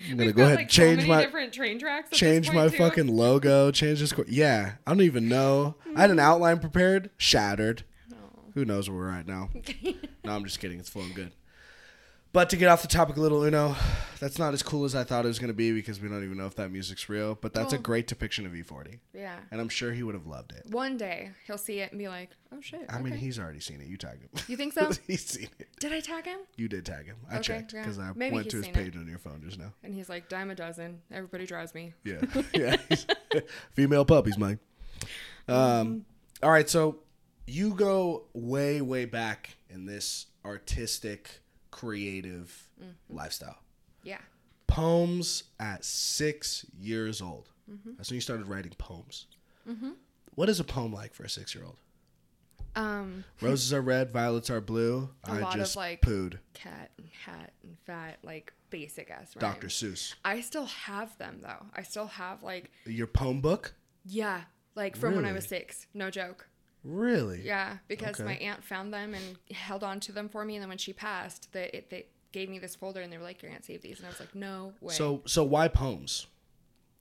I'm gonna We've go got, ahead like, and so change many my different train tracks. change my too. fucking logo, change this. co- Yeah, I don't even know. I had an mm. outline prepared, shattered. Oh. Who knows where we're at now? no, I'm just kidding. It's flowing good. But to get off the topic a little, you know, that's not as cool as I thought it was going to be because we don't even know if that music's real. But that's a Well- great depiction of E40. Yeah. And I'm sure he would have loved it. One day he'll see it and be like, "Oh shit." I mean, okay. he's already seen it. You tagged him. You think so? he's seen it. Did I tag him? You did tag him. I Okay, checked yeah. because I Maybe went he's to his seen it. page on your phone just now. And he's like, "Dime a dozen. Everybody drives me." Yeah. yeah. Female puppies, Mike. Um, all right. So you go way, way back in this artistic, creative mm-hmm. lifestyle. Yeah. Poems at six years old. Mm-hmm. That's when you started writing poems. Mm-hmm. What is a poem like for a six year old? Um, Roses are red, violets are blue. A I lot of, just like, pooed. cat and hat and fat, like basic ass. Dr. Seuss. I still have them though. I still have like, Your poem book? yeah, like from when I was six. No joke. Really? Yeah, because Okay. my aunt found them and held on to them for me, and then when she passed, they it, they gave me this folder and they were like, "Your aunt saved these," and I was like, "No way." So so why poems?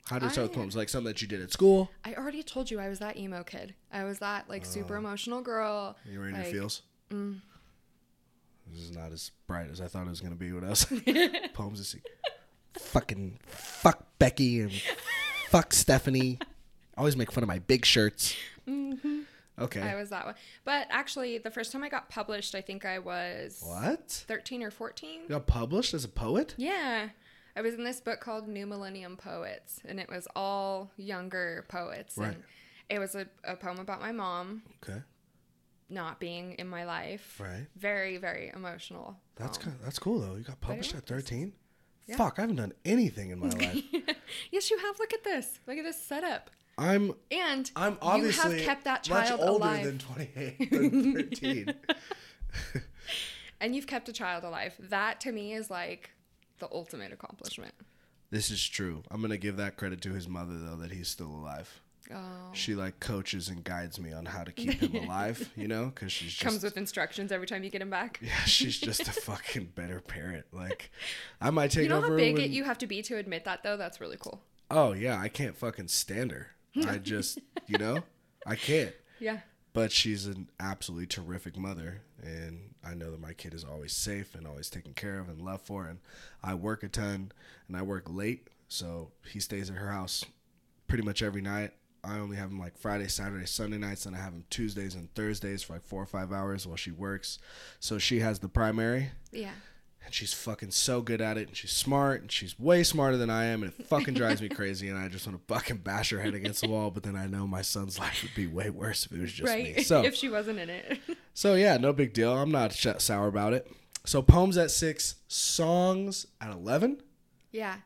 How did it start with poems? Like something that you did at school? I already told you I was that emo kid. I was that like super emotional girl. You were in like, your feels? mm. This is not as bright as I thought it was gonna be. What else? poems is fucking fuck Becky and fuck Stephanie. Always make fun of my big shirts. Okay. I was that one. But actually, the first time I got published, I think I was what? 13 or 14. You got published as a poet? Yeah. I was in this book called New Millennium Poets, and it was all younger poets. Right. And it was a, a poem about my mom Okay. not being in my life. Right. Very, very emotional. That's kind that's cool though. You got published at 13? Yeah. Fuck, I haven't done anything in my life. Yes, you have. Look at this. Look at this setup. I'm And I'm obviously you have kept that child much older alive. than 28 than 13. and you've kept a child alive. That to me is like the ultimate accomplishment. this is true. I'm going to give that credit to his mother though that he's still alive. Oh. She like coaches and guides me on how to keep him alive, you know, cuz she's just Comes with instructions every time you get him back. Yeah, she's just a fucking better parent. Like I might take You know over how big when- it you have to be to admit that though? That's really cool. Oh yeah, I can't fucking stand her. I just, you know, I can't. Yeah. But she's an absolutely terrific mother, and I know that my kid is always safe and always taken care of and loved for. And I work a ton, and I work late, so he stays at her house pretty much every night. I only have him like Friday, Saturday, Sunday nights, and I have him Tuesdays and Thursdays for like four or five hours while she works. So she has the primary, Yeah. And she's fucking so good at it, and she's smart, and she's way smarter than I am, and it fucking drives me crazy, and I just want to fucking bash her head against the wall. But then I know my son's life would be way worse if it was just right. me. So if she wasn't in it. so yeah, no big deal. I'm not sh- sour about it. So poems at six, songs at eleven. yeah.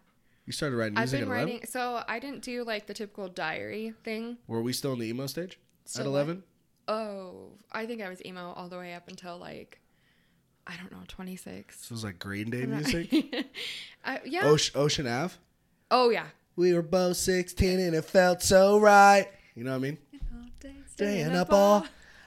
You started writing I've been at writing so I didn't do like the typical diary thing. Were we still in the emo stage at Still what? eleven? Oh, I think I was emo all the way up until like I don't know, 26. This was like Green Day not- music. I, yeah. Ocean, Ocean Ave. oh yeah. We were both sixteen and it felt so right. You know what I mean? Staying up all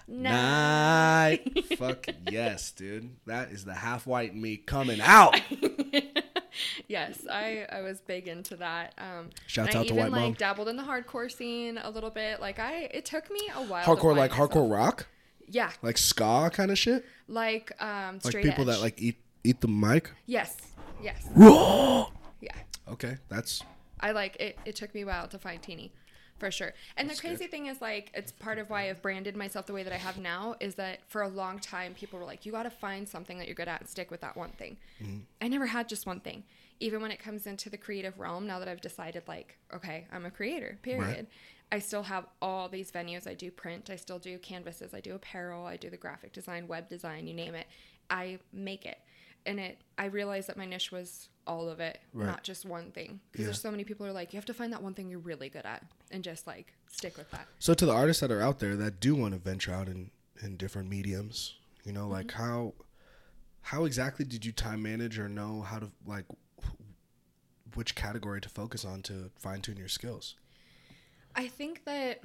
night. Fuck yes, dude. That is the half white me coming out. yes, I I was big into that. Um, Shouts and I out to even White like Mom. dabbled in the hardcore scene a little bit. Like I, it took me a while. Hardcore, like myself. hardcore rock, Yeah, like ska kind of shit. like um, Like people edge. that like eat eat the mic. Yes, yes, yeah. Okay, that's I like it. It took me a while to find Tini, for sure. And the crazy thing is, like, it's part of why I've branded myself the way that I have now. Is that for a long time, people were like, "You got to find something that you're good at and stick with that one thing." I never had just one thing. Even when it comes into the creative realm, now that I've decided, like, okay, I'm a creator. Period. I still have all these venues. I do print. I still do canvases. I do apparel. I do the graphic design, web design. You name it. I make it, and it. I realized that my niche was all of it, Right. not just one thing. Because Yeah. there's so many people who are like, you have to find that one thing you're really good at, and just like stick with that. so to the artists that are out there that do want to venture out in in different mediums. You know, like Mm-hmm. how how exactly did you time manage or know how to like which category to focus on to fine tune your skills? I think that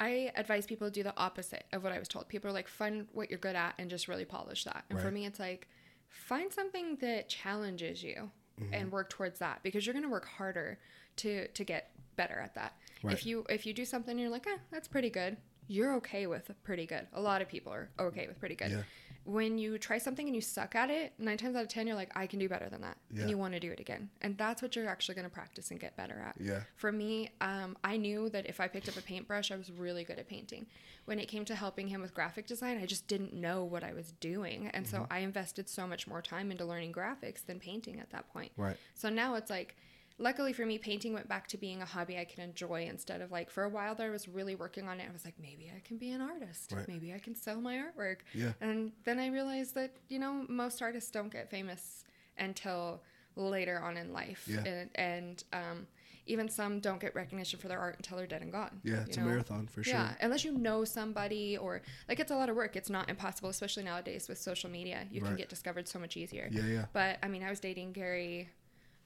I advise people to do the opposite of what I was told. People are like, find what you're good at and just really polish that. And for me, it's like, find something that challenges you Mm-hmm. and work towards that because you're going to work harder to to get better at that. Right. If you if you do something and you're like, eh, that's pretty good. You're okay with pretty good. A lot of people are okay with pretty good. Yeah. When you try something and you suck at it, nine times out of ten, you're like, I can do better than that, Yeah. and you want to do it again. And that's what you're actually going to practice and get better at. Yeah. For me, um, I knew that if I picked up a paintbrush, I was really good at painting. When it came to helping him with graphic design, I just didn't know what I was doing. And Mm-hmm. so I invested so much more time into learning graphics than painting at that point. Right. So now it's like, luckily for me, painting went back to being a hobby I can enjoy instead of like, for a while there, I was really working on it. I was like, maybe I can be an artist. Right. Maybe I can sell my artwork. Yeah. And then I realized that, you know, most artists don't get famous until later on in life. Yeah. And, and um, even some don't get recognition for their art until they're dead and gone. Yeah, it's a marathon for sure. Yeah, unless you know somebody or like it's a lot of work. It's not impossible, especially nowadays with social media. You can get discovered so much easier. Yeah, yeah. But I mean, I was dating Gary.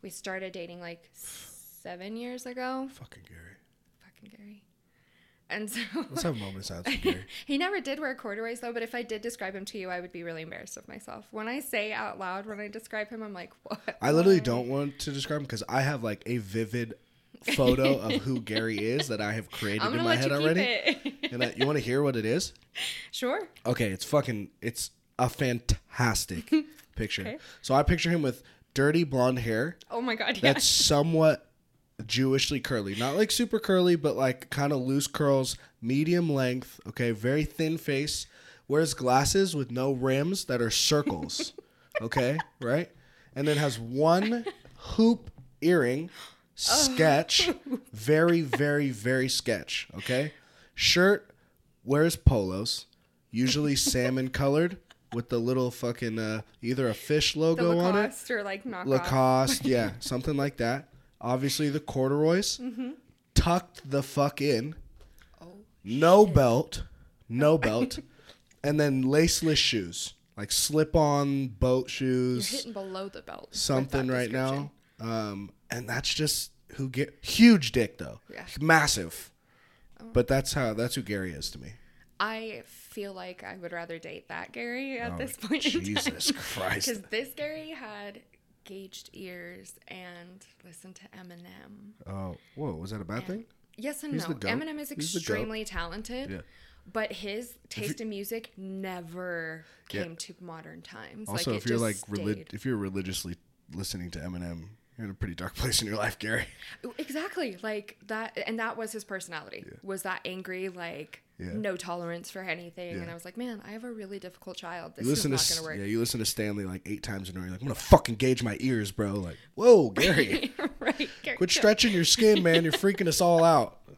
We started dating like seven years ago. Fucking Gary. Fucking Gary. And so Let's have a moment of silence for Gary. he never did wear corduroys though. But if I did describe him to you, I would be really embarrassed of myself. When I say out loud, when I describe him, I'm like, what? I literally don't want to describe him because I have like a vivid photo of who Gary is that I have created in my head already. And I, you want to hear what it is? sure. Okay, it's fucking. It's a fantastic picture. Okay. So I picture him with dirty blonde hair Oh my god. Yeah. that's somewhat Jewishly curly, not like super curly, but like kind of loose curls, medium length. Okay, very thin face. Wears glasses with no rims that are circles. okay, right, and then has one hoop earring. Oh. Sketch, very, very, very sketch. Okay, shirt wears polos, usually salmon colored with the little fucking uh, either a fish logo on it Lacoste or like knockoff. Lacoste, yeah, something like that. Obviously, the corduroys tucked the fuck in, Oh. no belt, no belt, and then laceless shoes, like slip-on boat shoes. You're hitting below the belt. something right now. Um, and that's just who get huge dick though, Yeah. massive. But that's how that's who Gary is to me. I feel like I would rather date that Gary at Oh, this point. Jesus Christ! Because this Gary had gauged ears and listened to Eminem. Oh, whoa, was that a bad thing? Yes and He's no. Eminem is He's the goat. extremely talented. Yeah. But his taste in music never Yeah. came to modern times. Also, like, if you're like relig- if you're religiously listening to Eminem, you're in a pretty dark place in your life, Gary. Exactly. Like that and that was his personality. Was that angry, like Yeah. no tolerance for anything. And I was like, Man, I have a really difficult child. This You is not to gonna work. yeah, you listen to Stanley like eight times in a row. You're like, I'm gonna fucking gauge my ears, bro. Like, whoa, Gary, right. Gary, quit stretching your skin, man. You're freaking us all out.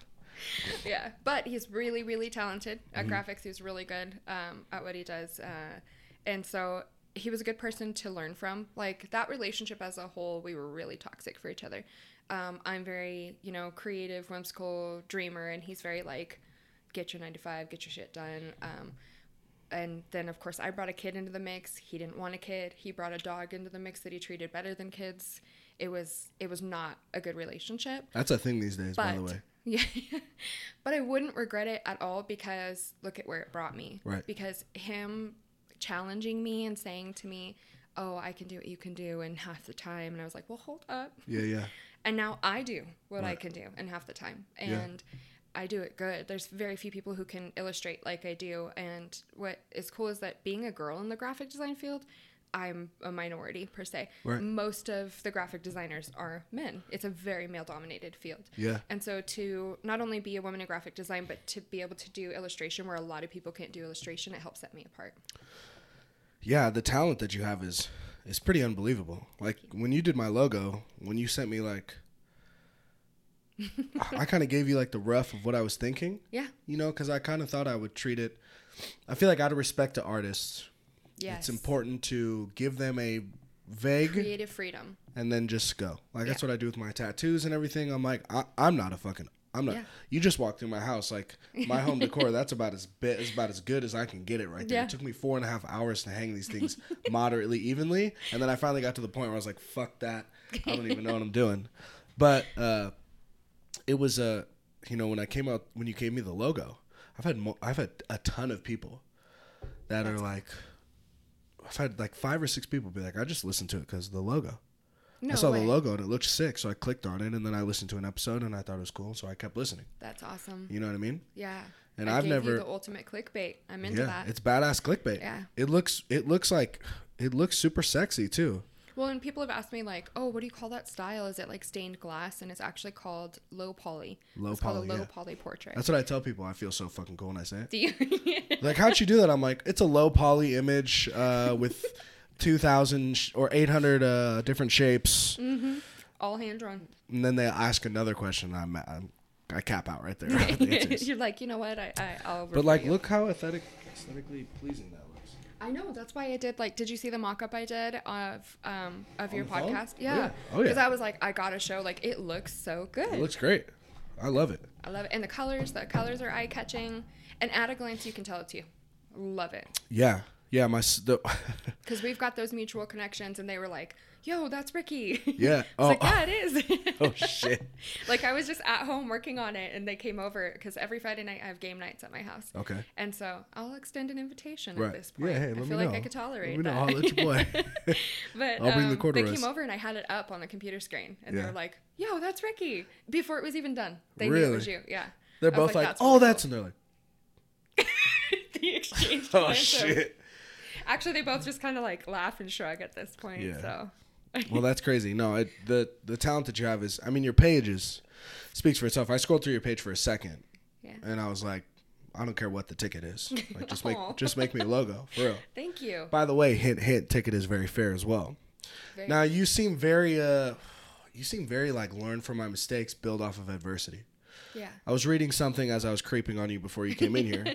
Yeah, but he's really, really talented at Mm-hmm. graphics. He's really good um, at what he does, uh, and so he was a good person to learn from. Like that relationship as a whole, we were really toxic for each other. Um, I'm very, you know, creative, whimsical, dreamer, and he's very like, get your nine to five, get your shit done. Um, and then of course I brought a kid into the mix. He didn't want a kid. He brought a dog into the mix that he treated better than kids. It was it was not a good relationship. That's a thing these days, by the way. Yeah. but I wouldn't regret it at all because look at where it brought me. Right. Because him challenging me and saying to me, Oh, I can do what you can do in half the time. And I was like, Well, hold up. Yeah, yeah. And now I do what I can do in half the time. Yeah. I do it good. There's very few people who can illustrate like I do. And what is cool is that being a girl in the graphic design field, I'm a minority per se. Right. Most of the graphic designers are men. It's a very male dominated field. Yeah. And so to not only be a woman in graphic design, but to be able to do illustration where a lot of people can't do illustration, it helps set me apart. Yeah, the talent that you have is is pretty unbelievable. Like when you did my logo, when you sent me like I kind of gave you like the rough of what I was thinking, Yeah. you know, cuz I kind of thought I would treat it I feel like out of respect to artists, Yes. it's important to give them a vague Creative freedom. and then just go. Like that's what I do with my tattoos and everything. I'm like, I, I'm not a fucking. I'm not. Yeah. You just walked through my house, like my home decor. That's about as bit. Is about as good as I can get it right there. Yeah. It took me four and a half hours to hang these things moderately evenly, and then I finally got to the point where I was like, "Fuck that! I don't even know what I'm doing." But uh, it was a you know, when I came out, when you gave me the logo, I've had mo- I've had a ton of people that are like, I've had like five or six people be like, I just listened to it because of the logo. No I saw way. the logo and it looked sick, so I clicked on it and then I listened to an episode and I thought it was cool, so I kept listening. That's awesome. You know what I mean? Yeah. And I I've gave never- you the ultimate clickbait. I'm into yeah, that. it's badass clickbait. Yeah. it looks it looks like it looks super sexy too. Well, and people have asked me like, "Oh, what do you call that style? Is it like stained glass?" And it's actually called low poly. Low it's called poly, a low yeah. poly portrait. That's what I tell people. I feel so fucking cool when I say it. do you? Like, how'd you do that? I'm like, it's a low poly image uh, with two thousand sh- or eight hundred uh, different shapes, All hand drawn. and then they ask another question. I'm, I'm I cap out right there. the. You're like, you know what? I, I I'll. but like, you." look how aesthetic, aesthetically pleasing that. I know that's why I did like. Did you see the mock-up I did of um of your the phone? podcast? Yeah. Yeah. Oh, yeah. Because I was like, I gotta show. Like, it looks so good. It looks great. I love it. I love it, and the colors. The colors are eye-catching, and at a glance, you can tell it's you. Love it. Yeah, yeah. My Because we've got those mutual connections, and they were like, "Yo, that's Ricky." yeah. It's Oh, like, yeah, it is. oh shit. like I was just at home working on it, and they came over because every Friday night I have game nights at my house. Okay. And so I'll extend an invitation Right. at this point. Yeah, hey, I let feel me like know. I could tolerate Let me know. that. I'll let your boy. but I'll bring the um, they corduroys. came over and I had it up on the computer screen, and Yeah. they were like, "Yo, that's Ricky!" Before it was even done, they knew it was Really? you. Yeah. They're both like, "That's oh, really that's, cool." and they're like, the exchange. oh shit. Actually, they both just kind of like laugh and shrug at this point. Yeah. So. Well, that's crazy. No, it, the the talent that you have is, I mean, your page is speaks for itself. I scrolled through your page for a second, Yeah. and I was like, I don't care what the ticket is. Like, just make just make me a logo for real. Thank you. By the way, hint hint, ticket is very fair as well. Very Now you seem very uh, you seem very like learn from my mistakes, build off of adversity. yeah. I was reading something as I was creeping on you before you came in here.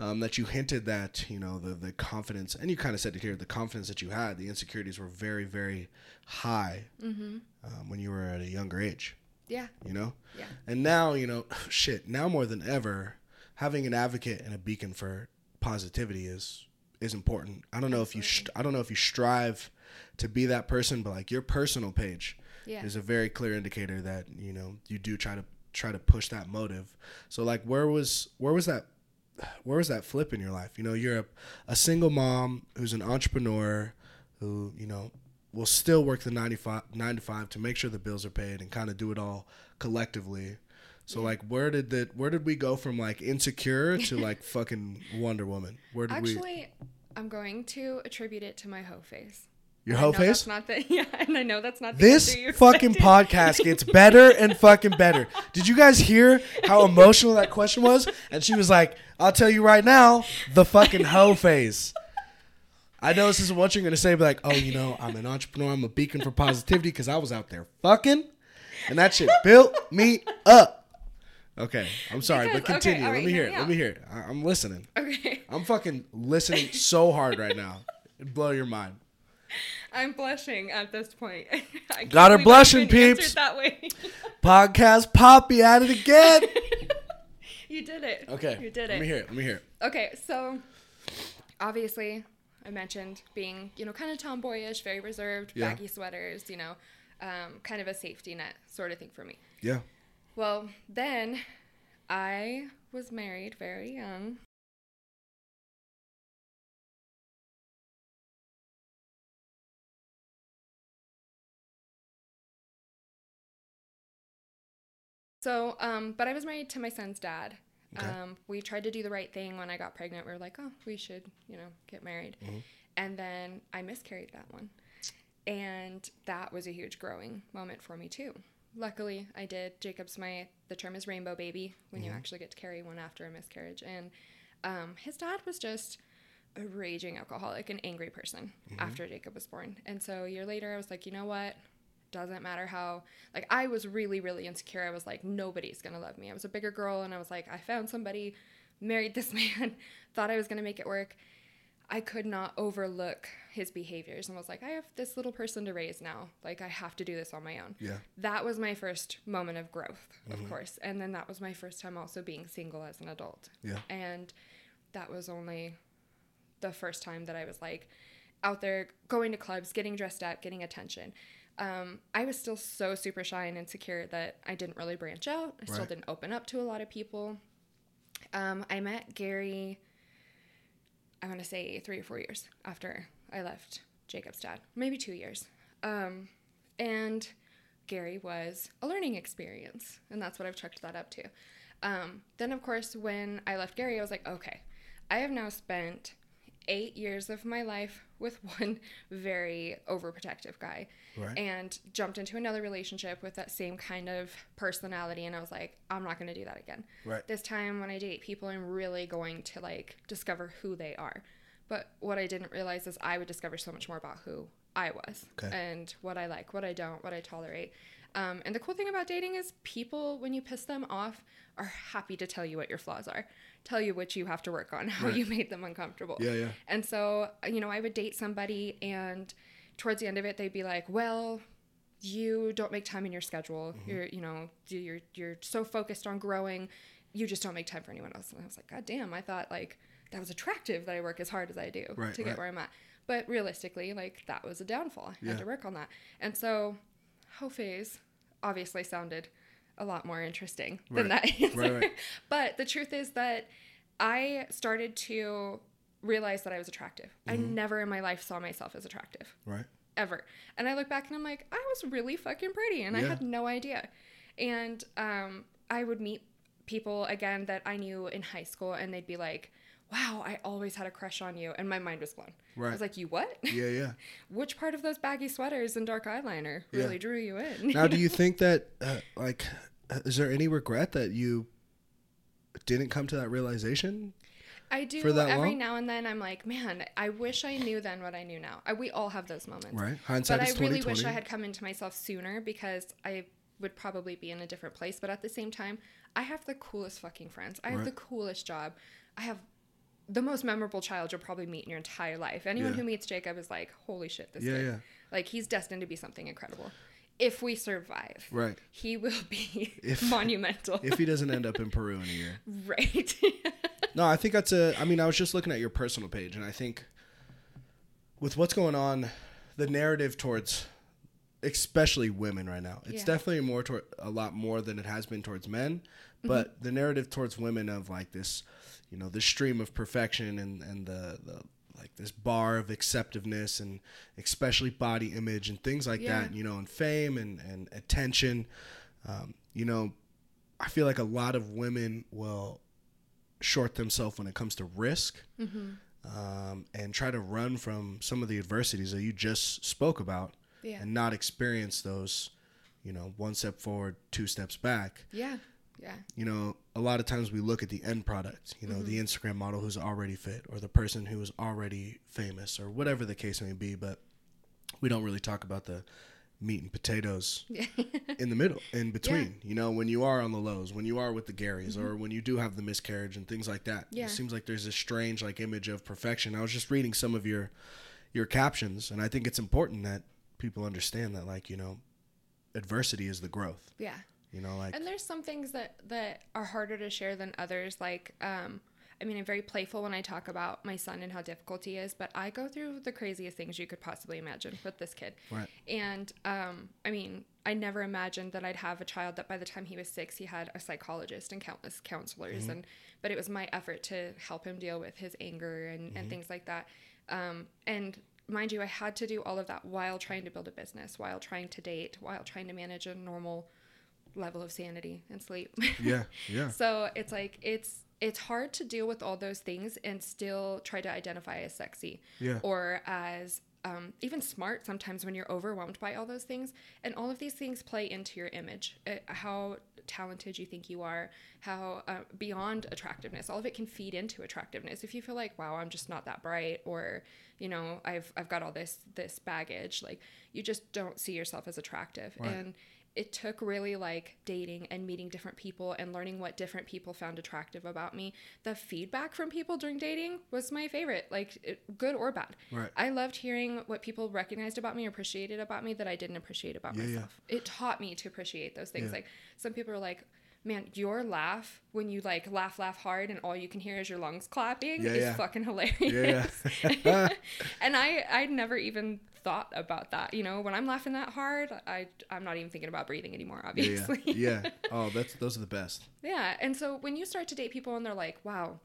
Um, that you hinted that you know the the confidence, and you kind of said it here. The confidence that you had, the insecurities were very very high um, when you were at a younger age. Yeah. You know, Yeah. and now you know, shit. Now more than ever, having an advocate and a beacon for positivity is is important. I don't know if you st- I don't know if you strive to be that person, but like your personal page Yeah. is a very clear indicator that you know you do try to try to push that motive. So like, where was where was that where was that flip in your life? You know, you're a, a single mom who's an entrepreneur who you know will still work the 95, 9 to 5 to make sure the bills are paid and kind of do it all collectively. So like where did that? where did we go from like insecure to like fucking Wonder Woman? Where did we Actually, I'm going to attribute it to my hoe face. Your I hoe face? That's not the yeah, and I know that's not the This fucking podcast gets better and fucking better. Did you guys hear how emotional that question was? And she was like, I'll tell you right now, the fucking hoe face. I know this isn't what you're going to say, but like, oh, you know, I'm an entrepreneur. I'm a beacon for positivity because I was out there fucking. And that shit built me up. Okay, I'm sorry, but Because- okay, continue. Let right, me hear it. Let me hear it. I- I'm listening. Okay, I'm fucking listening so hard right now. It'd blow your mind. I'm blushing at this point. Got her blushing, peeps. That way. Podcast Poppy at it again. you did it. Okay. you did it. Let me hear it. Let me hear it. Okay, so obviously, I mentioned being, you know, kind of tomboyish, very reserved, Yeah. baggy sweaters, you know, um, kind of a safety net sort of thing for me. Yeah. Well, then I was married very young. So, um, but I was married to my son's dad. Okay. Um, we tried to do the right thing when I got pregnant. We were like, oh, we should, you know, get married. Mhm. And then I miscarried that one. And that was a huge growing moment for me too. Luckily, I did. Jacob's my, the term is rainbow baby when you actually get to carry one after a miscarriage. And um, his dad was just a raging alcoholic, an angry person after Jacob was born. And so a year later, I was like, you know what? Doesn't matter how, like, I was really, really insecure. I was like, nobody's gonna love me. I was a bigger girl, and I was like, I found somebody, married this man, thought I was gonna make it work. I could not overlook his behaviors and was like, I have this little person to raise now. Like, I have to do this on my own. Yeah. That was my first moment of growth, of mm-hmm. course. And then that was my first time also being single as an adult. Yeah. And that was only the first time that I was like out there going to clubs, getting dressed up, getting attention. Um, I was still so super shy and insecure that I didn't really branch out. I still Right. didn't open up to a lot of people. Um, I met Gary, I want to say three or four years after I left Jacob's dad, maybe two years. Um, and Gary was a learning experience, and that's what I've chucked that up to. Um, then, of course, when I left Gary, I was like, okay, I have now spent eight years of my life with one very overprotective guy Right. and jumped into another relationship with that same kind of personality and I was like I'm not going to do that again. Right. This time when I date people I'm really going to like discover who they are. But what I didn't realize is I would discover so much more about who I was Okay. and what I like, what I don't, what I tolerate. Um, and the cool thing about dating is people, when you piss them off, are happy to tell you what your flaws are, tell you what you have to work on, how Right. you made them uncomfortable. Yeah, yeah. And so, you know, I would date somebody, and towards the end of it, they'd be like, "Well, you don't make time in your schedule. Mm-hmm. You're, you know, you're you're so focused on growing, you just don't make time for anyone else." And I was like, "God damn!" I thought like that was attractive that I work as hard as I do Right, to get right. where I'm at. But realistically, like that was a downfall. I Yeah. had to work on that. And so, hoe phase obviously sounded a lot more interesting than Right. that answer. Right, right. But the truth is that I started to realize that I was attractive. I Mm-hmm. never in my life saw myself as attractive, Right. ever. And I look back and I'm like, I was really fucking pretty, and I had no idea. And um, I would meet people again that I knew in high school, and they'd be like, Wow, I always had a crush on you. And my mind was blown. Right. I was like, You what? Yeah, yeah. Which part of those baggy sweaters and dark eyeliner Yeah. really drew you in? Now, do you think that, uh, like, is there any regret that you didn't come to that realization? I do for that every long? now and then. I'm like, man, I wish I knew then what I knew now. I, we all have those moments, Right. Hindsight But I really wish I had come into myself sooner because I would probably be in a different place. But at the same time, I have the coolest fucking friends. I have Right. the coolest job. I have the most memorable child you'll probably meet in your entire life. Anyone Yeah. who meets Jacob is like, holy shit, this Yeah, kid. yeah. Like he's destined to be something incredible. If we survive, Right. he will be If- monumental. If he doesn't end up in Peru in a year. right. No, I think that's a. I mean, I was just looking at your personal page, and I think with what's going on, the narrative towards, especially women right now, it's Yeah. definitely more toward a lot more than it has been towards men. But the narrative towards women of like this, you know, this stream of perfection and and the the like this bar of acceptiveness and especially body image and things like Yeah. that, you know, and fame and and attention. Um, you know, I feel like a lot of women will short themselves when it comes to risk um, and try to run from some of the adversities that you just spoke about Yeah. and not experience those, you know, one step forward, two steps back. yeah. Yeah. You know, a lot of times we look at the end product, you know, Mm-hmm. the Instagram model who's already fit or the person who is already famous or whatever the case may be, but we don't really talk about the meat and potatoes in the middle, in between. You know, when you are on the lows, when you are with the Garys, or when you do have the miscarriage and things like that. Mm-hmm. Yeah. It seems like there's this strange like image of perfection. I was just reading some of your your captions, and I think it's important that people understand that, like you know, adversity is the growth. yeah. You know, like And there's some things that that are harder to share than others. Like, um, I mean, I'm very playful when I talk about my son and how difficult he is, but I go through the craziest things you could possibly imagine with this kid. Right. And um, I mean, I never imagined that I'd have a child that by the time he was six, he had a psychologist and countless counselors. And but it was my effort to help him deal with his anger and, and things like that. Um, and mind you, I had to do all of that while trying to build a business, while trying to date, while trying to manage a normal level of sanity and sleep. Yeah, yeah. So it's like it's it's hard to deal with all those things and still try to identify as sexy Yeah. or as um, even smart sometimes when you're overwhelmed by all those things and all of these things play into your image uh, how talented you think you are how uh, beyond attractiveness all of it can feed into attractiveness if you feel like wow i'm just not that bright or you know i've i've got all this this baggage like you just don't see yourself as attractive Right. and it took really like dating and meeting different people and learning what different people found attractive about me. The feedback from people during dating was my favorite, like it, good or bad. Right. I loved hearing what people recognized about me, appreciated about me that I didn't appreciate about Yeah, yeah. myself. It taught me to appreciate those things. Yeah. Like some people are like, man, your laugh when you like laugh, laugh hard and all you can hear is your lungs clapping Yeah, is yeah. fucking hilarious. Yeah, yeah. and I I never even thought about that. You know, when I'm laughing that hard, I I'm not even thinking about breathing anymore. Obviously. yeah. yeah. Oh, that's those are the best. Yeah, and so when you start to date people and they're like, "Wow,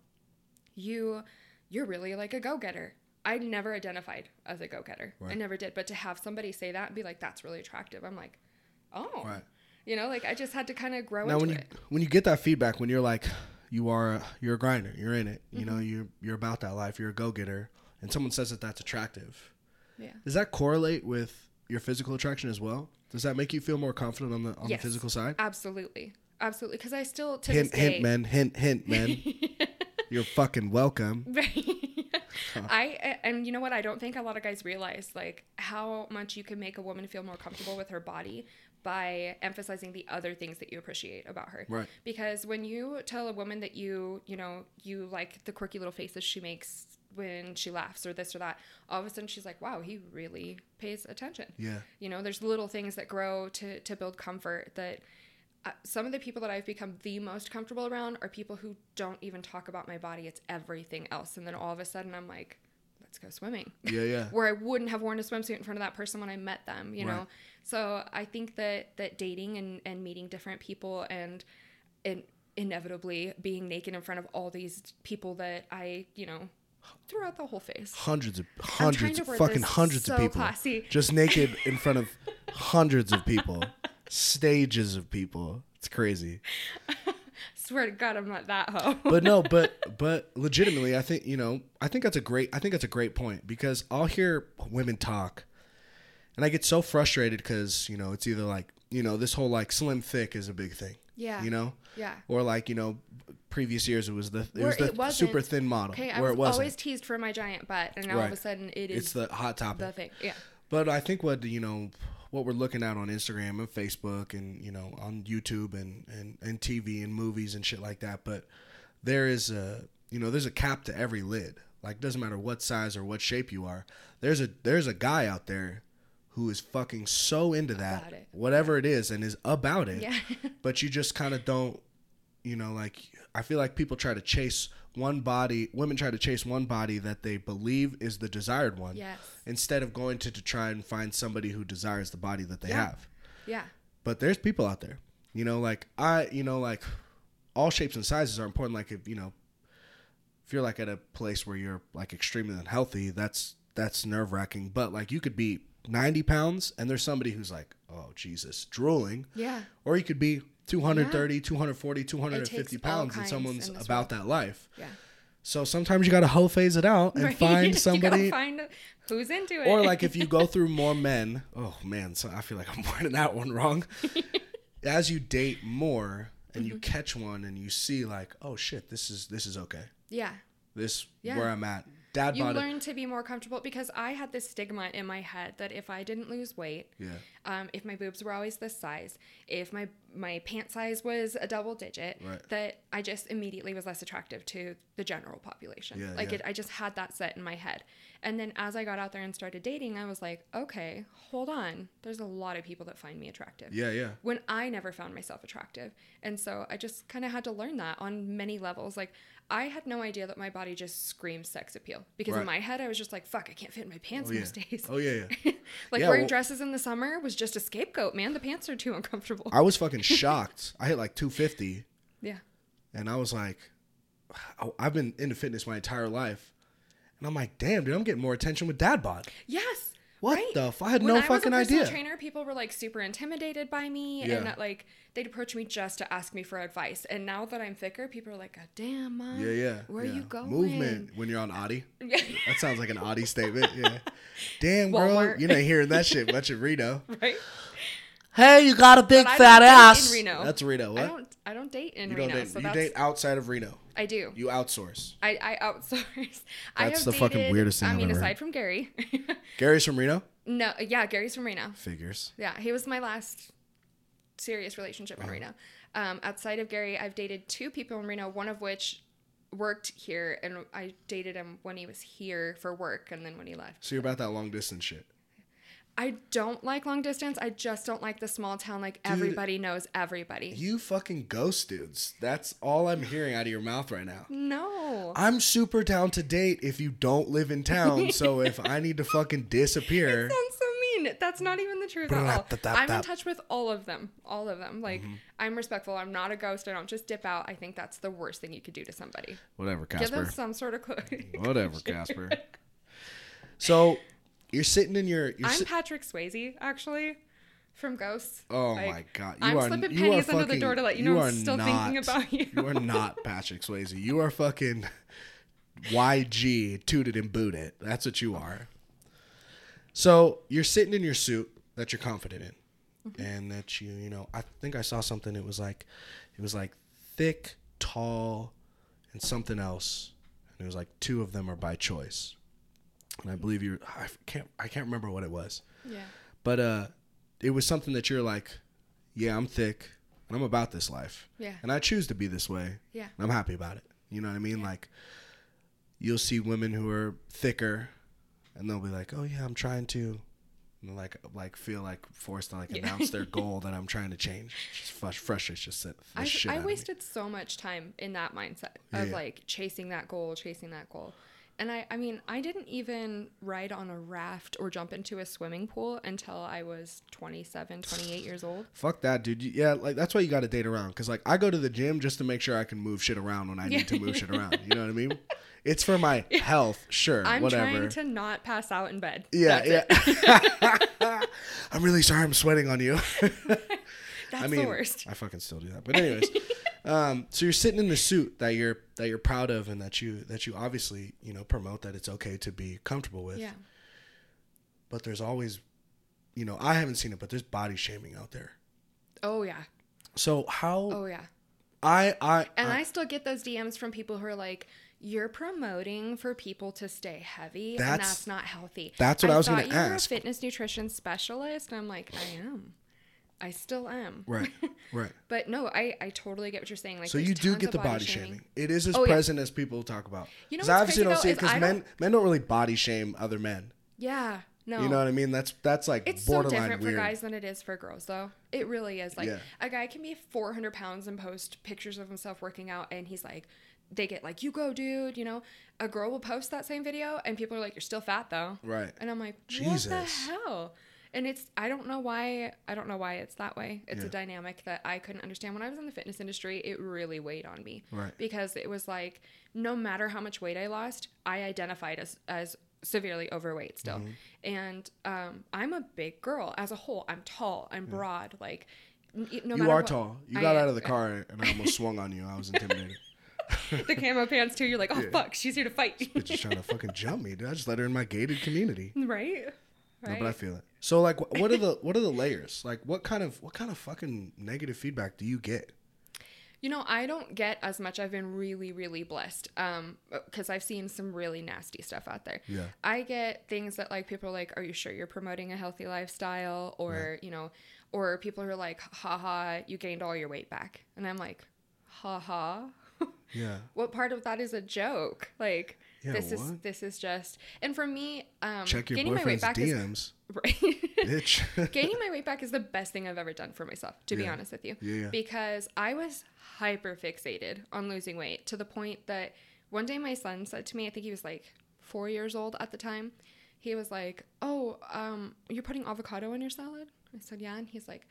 you you're really like a go-getter." I never identified as a go-getter. I never did, but to have somebody say that and be like, "That's really attractive." I'm like, "Oh." Right. You know, like I just had to kind of grow Now, into when you it. when you get that feedback, when you're like, you are you're a grinder, you're in it. You know, Mm-hmm. you're you're about that life. You're a go getter, and someone says that that's attractive. Yeah. Does that correlate with your physical attraction as well? Does that make you feel more confident on the on Yes. the physical side? Absolutely. Absolutely, cuz I still to Hint, this day hint, men. Hint, hint, men. you're fucking welcome. I and you know what? I don't think a lot of guys realize like how much you can make a woman feel more comfortable with her body by emphasizing the other things that you appreciate about her. Right. Because when you tell a woman that you, you know, you like the quirky little faces she makes when she laughs or this or that, all of a sudden she's like, "Wow, he really pays attention." Yeah. You know, there's little things that grow to to build comfort that uh, some of the people that I've become the most comfortable around are people who don't even talk about my body. It's everything else. And then all of a sudden I'm like, let's go swimming. Yeah, yeah. Where I wouldn't have worn a swimsuit in front of that person when I met them, you know? So I think that, that dating and, and meeting different people and, and inevitably being naked in front of all these people that I, you know, throughout the whole face. Hundreds of hundreds, of fucking hundreds so of people, classy. just naked in front of hundreds of people, stages of people. It's crazy. Swear to God, I'm not that hoe. but no, but but legitimately, I think you know, I think that's a great, I think that's a great point because I'll hear women talk, and I get so frustrated because you know it's either like you know this whole like slim thick is a big thing, yeah. you know, Yeah. or like you know previous years it was the it Where was the it super thin model Okay, I where was it wasn't. always teased for my giant butt, and now all of a sudden it is it's the hot topic. the thing. Yeah. But I think what you know, what we're looking at on Instagram and Facebook and you know on YouTube and and and TV and movies and shit like that. But there is a you know there's a cap to every lid. Like doesn't matter what size or what shape you are. There's a there's a guy out there who is fucking so into that it. whatever it is and is about it. Yeah. but you just kind of don't you know like i feel like people try to chase one body women try to chase one body that they believe is the desired one Yes. instead of going to, to try and find somebody who desires the body that they Yeah. have Yeah. but there's people out there you know like i you know like all shapes and sizes are important like if you know if you're like at a place where you're like extremely unhealthy that's that's nerve-wracking but like you could be 90 pounds and there's somebody who's like oh jesus drooling Yeah. or you could be 230 240 250 pounds and someone's about that life Yeah. so sometimes you gotta hoe phase it out and Right? find somebody find who's into it. or like if you go through more men oh man so i feel like i'm wording that one wrong as you date more and Mm-hmm. you catch one and you see like oh shit this is this is okay yeah. this Yeah. where i'm at dad You learn to be more comfortable because I had this stigma in my head that if I didn't lose weight, yeah um, if my boobs were always this size, if my my pant size was a double digit Right. that I just immediately was less attractive to the general population. Yeah, like yeah. It, I just had that set in my head. And then as I got out there and started dating, I was like, okay, hold on. There's a lot of people that find me attractive Yeah, yeah. when I never found myself attractive. And so I just kind of had to learn that on many levels. Like, I had no idea that my body just screams sex appeal because Right. in my head, I was just like, fuck, I can't fit in my pants Oh yeah. most days. Oh yeah, yeah. like, Yeah, wearing well- dresses in the summer was just a scapegoat, man. The pants are too uncomfortable. I was fucking shocked. I hit like 250, yeah. and I was like, I've been into fitness my entire life, and I'm like, damn, dude, I'm getting more attention with dad bod. Yes. What right? the f- I had when no I was fucking idea. trainer, people were like super intimidated by me, Yeah. and that, like they'd approach me just to ask me for advice. And now that I'm thicker, people are like, "God damn, mom, Yeah, yeah. where yeah. you going?" Movement when you're on Audi. Yeah. That sounds like an Audi statement. Yeah. Damn, girl, Walmart. you're not hearing that shit much in Reno. right. Hey, you got a big But I fat don't date ass. in Reno. That's Reno. I don't. I don't date in You Reno, don't date. so you date outside of Reno. I do. You outsource. I, I outsource. That's have the fucking weirdest thing I I've mean, ever aside heard. from Gary. Gary's from Reno. no, yeah, Gary's from Reno. Figures. Yeah, he was my last serious relationship in Reno. Um, outside of Gary, I've dated two people in Reno, one of which worked here, and I dated him when he was here for work, and then when he left. So you're about that long distance shit. I don't like long distance. I just don't like the small town. Like everybody knows everybody. You fucking ghost dudes. That's all I'm hearing out of your mouth right now. no. I'm super down to date if you don't live in town. so if I need to fucking disappear, sounds so mean. That's not even the truth at all. I'm in touch with all of them. All of them. Like, Mm-hmm. I'm respectful. I'm not a ghost. I don't just dip out. I think that's the worst thing you could do to somebody. whatever, Give them Casper. some sort of clue. Whatever, Casper. So you're sitting in your. You're I'm sit- Patrick Swayze, actually, from Ghosts. oh Like, my god! You I'm are, slipping pennies are under the door to let you know I'm still thinking about you. You are not Patrick Swayze. You are fucking YG, tooted and booted. That's what you are. So you're sitting in your suit that you're confident in, Mm-hmm. and that you, you know, I think I saw something. It was like, it was like thick, tall, and something else, and it was like two of them are by choice, and I believe you. I can't. I can't remember what it was. Yeah. But uh it was something that you're like, yeah, I'm thick and I'm about this life. Yeah. And I choose to be this way. Yeah. And I'm happy about it. You know what I mean? Like you'll see women who are thicker and they'll be like, "Oh yeah, I'm trying to and like like feel like forced to like Yeah. announce their goal that I'm trying to change. Just frus- frustrates just I, shit I of me. wasted so much time in that mindset of Yeah. like chasing that goal, chasing that goal. And I, I mean, I didn't even ride on a raft or jump into a swimming pool until I was 27, 28 years old. Fuck that, dude. You- Yeah, like that's why you got to date around. Cause like I go to the gym just to make sure I can move shit around when I need to move shit around. You know what I mean? It's for my health, sure, I'm whatever. trying to not pass out in bed. yeah, That's yeah. I'm really sorry. I'm sweating on you. That's I mean, the worst. I fucking still do that. But anyways, um, so you're sitting in the suit that you're that you're proud of and that you that you obviously you know promote that it's okay to be comfortable with. Yeah. But there's always, you know, I haven't seen it, but there's body shaming out there. Oh yeah. So how Oh yeah. I I And I, I still get those DMs from people who are like, "You're promoting for people to stay heavy, and That's- that's not healthy." that's what I was thought gonna ask. you were ask. a fitness nutrition specialist, and I'm like, I am. I still am. right right. But no, I I totally get what you're saying. Like, So you do get the body shaming. shaming. It is as Oh, yeah. present as people talk about. You know I obviously crazy, don't see it because men don't- men don't really body shame other men. Yeah. No. You know what I mean? That's that's like It's so different weird. for guys than it is for girls, though. It really is. Like Yeah. a guy can be 400 pounds and post pictures of himself working out, and he's like, they get like, "You go, dude." You know, a girl will post that same video, and people are like, "You're still fat, though." Right. And I'm like, "What the Jesus. hell?" And it's I don't know why I don't know why it's that way. It's Yeah. a dynamic that I couldn't understand when I was in the fitness industry. It really weighed on me, Right. Because it was like no matter how much weight I lost, I identified as as severely overweight still. Mm-hmm. And um, I'm a big girl as a whole. I'm tall. I'm broad. Like no you matter are what- tall. You got am. out of the car and I almost swung on you. I was intimidated. the camo pants too. You're like, oh fuck, she's here to fight. Is trying to fucking jump me, dude. I just let her in my gated community. right. No, but I feel it. So like, what are the what are the layers? Like, what kind of what kind of fucking negative feedback do you get? You know, I don't get as much. I've been really, really blessed. Um, because I've seen some really nasty stuff out there. Yeah. I get things that like people are like, "Are you sure you're promoting a healthy lifestyle?" Or you know, or people are like, "Haha, you gained all your weight back," and I'm like, "Haha." Yeah. what part of that is a joke? Like Yeah, this is this is just and for me, um Check your gaining my weight back is DMs, right. bitch. gaining my weight back is the best thing I've ever done for myself, to be honest with you. Yeah, yeah. Because I was hyper fixated on losing weight to the point that one day my son said to me, I think he was like four years old at the time, he was like, Oh, um, you're putting avocado in your salad? I said, Yeah. And he's like,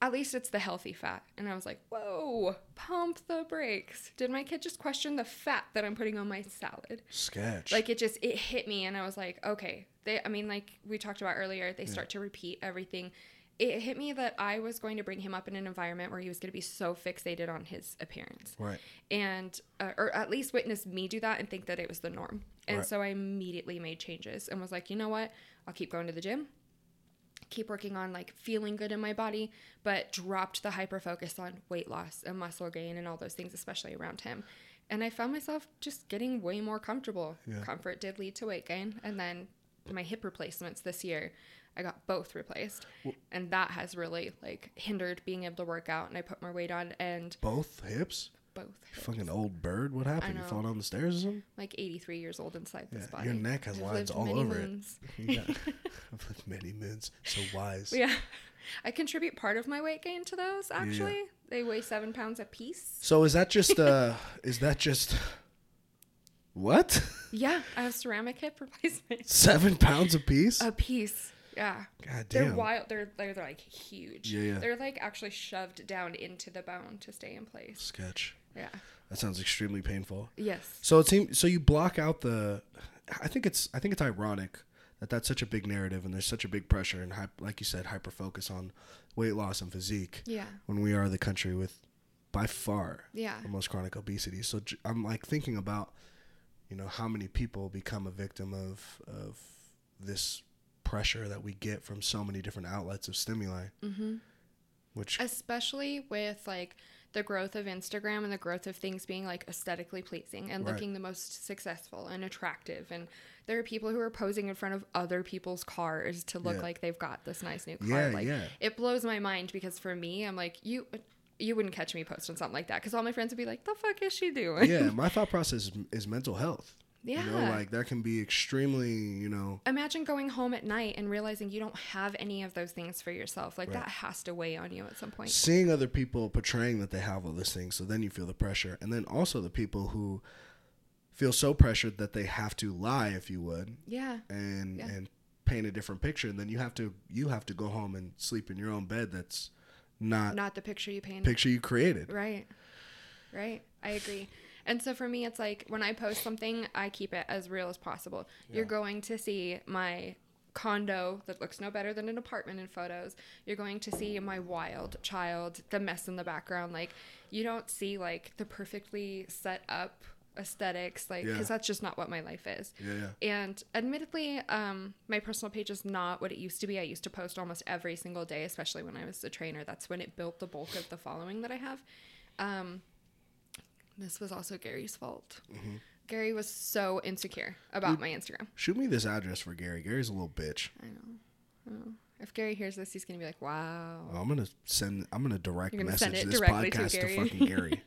at least it's the healthy fat. And I was like, whoa, pump the brakes. Did my kid just question the fat that I'm putting on my salad? Sketch. like it just it hit me and i was like okay they i mean like we talked about earlier they start to repeat everything it hit me that i was going to bring him up in an environment where he was going to be so fixated on his appearance right. and uh, or at least witness me do that and think that it was the norm and Right. so i immediately made changes and was like you know what i'll keep going to the gym keep working on like feeling good in my body but dropped the hyper focus on weight loss and muscle gain and all those things especially around him and i found myself just getting way more comfortable Yeah. comfort did lead to weight gain and then my hip replacements this year i got both replaced and that has really like hindered being able to work out and i put more weight on and Both hips. Both. Fucking old bird. What happened? You fall down the stairs or something? like 83 years old inside this body. your neck has I've lines all over it. moons. Yeah. I've lived many moons. So wise. Yeah. I contribute part of my weight gain to those, actually. They weigh seven pounds a piece. So is that just uh is that just what? Yeah, I have ceramic hip replacement. Seven pounds a piece? A piece. Yeah. God damn. They're wild. They're, they're like huge. Yeah, yeah. They're like actually shoved down into the bone to stay in place. Sketch. Yeah. That sounds extremely painful. Yes. So it seems so you block out the. I think it's I think it's ironic that that's such a big narrative and there's such a big pressure and hype, like you said hyper focus on weight loss and physique Yeah. when we are the country with by far Yeah. the most chronic obesity. So j- I'm like thinking about you know how many people become a victim of of this pressure that we get from so many different outlets of stimuli. Mm-hmm. Which especially with like the growth of Instagram and the growth of things being like aesthetically pleasing and Right. looking the most successful and attractive and there are people who are posing in front of other people's cars to look Yeah. like they've got this nice new car Yeah, like yeah. it blows my mind because for me I'm like you you wouldn't catch me posting something like that because all my friends would be like the fuck is she doing yeah, my thought process is, is mental health. Yeah You know, like that can be extremely, you know, imagine going home at night and realizing you don't have any of those things for yourself like Right. that has to weigh on you at some point seeing other people portraying that they have all these things so then you feel the pressure and then also the people who feel so pressured that they have to lie if you would yeah and Yeah. and paint a different picture and then you have to you have to go home and sleep in your own bed that's not, not the picture you paint picture you created Right. Right. I agree. And so for me, it's like when I post something, I keep it as real as possible. You're going to see my condo that looks no better than an apartment in photos. You're going to see my wild child, the mess in the background. Like, you don't see like the perfectly set up aesthetics, like, Yeah. because that's just not what my life is. yeah yeah And admittedly, um, my personal page is not what it used to be. I used to post almost every single day, especially when I was a trainer. That's when it built the bulk of the following that I have. Um, this was also Gary's fault. Mm-hmm. Gary was so insecure about my Instagram. shoot me this address for gary gary's a little bitch I know. I know. If Gary hears this, he's gonna be like, "Wow." Oh, i'm gonna send i'm gonna direct gonna message this directly to podcast to, fucking gary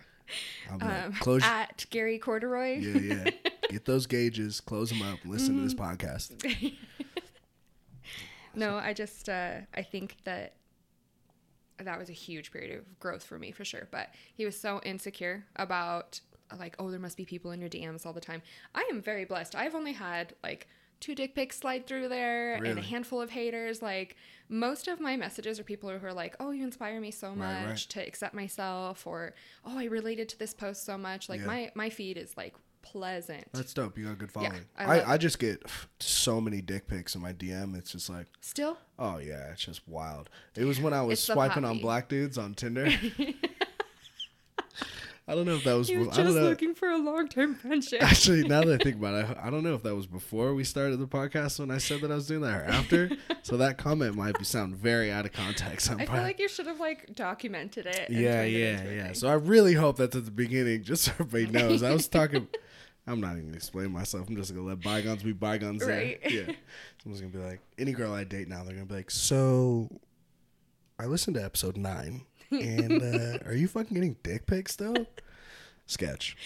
i'm like, Um, close at Gary Corduroy. yeah yeah get those gauges close them up listen to this Mm-hmm. podcast no, I just uh, I think that that was a huge period of growth for me for sure. But he was so insecure about like, oh, there must be people in your DMs all the time. I am very blessed. I've only had like two dick pics slide through there and a handful of haters. Like most of my messages are people who are like, oh, you inspire me so much Right, right. to accept myself, or oh, I related to this post so much. Like Yeah. my my feed is like pleasant. That's dope. You got a good following. I I, I, just get so many dick pics in my DM. It's just like, Still, oh yeah, it's just wild. It was when I was It's swiping on black dudes on Tinder. I don't know if that was. He was just looking for a long term friendship. Actually, now that I think about it, I I don't know if that was before we started the podcast when I said that I was doing that or after. so that comment might be sound very out of context. I'm I feel probably- like you should have like documented it. and yeah, it yeah, yeah. So I really hope that's at the beginning, just so everybody knows. I was talking. I'm not even gonna explain myself. I'm just gonna let bygones be bygones. there. Right. Yeah. Someone's gonna be like, any girl I date now, they're gonna be like, so, I listened to episode nine, and uh, are you fucking getting dick pics though? Sketch.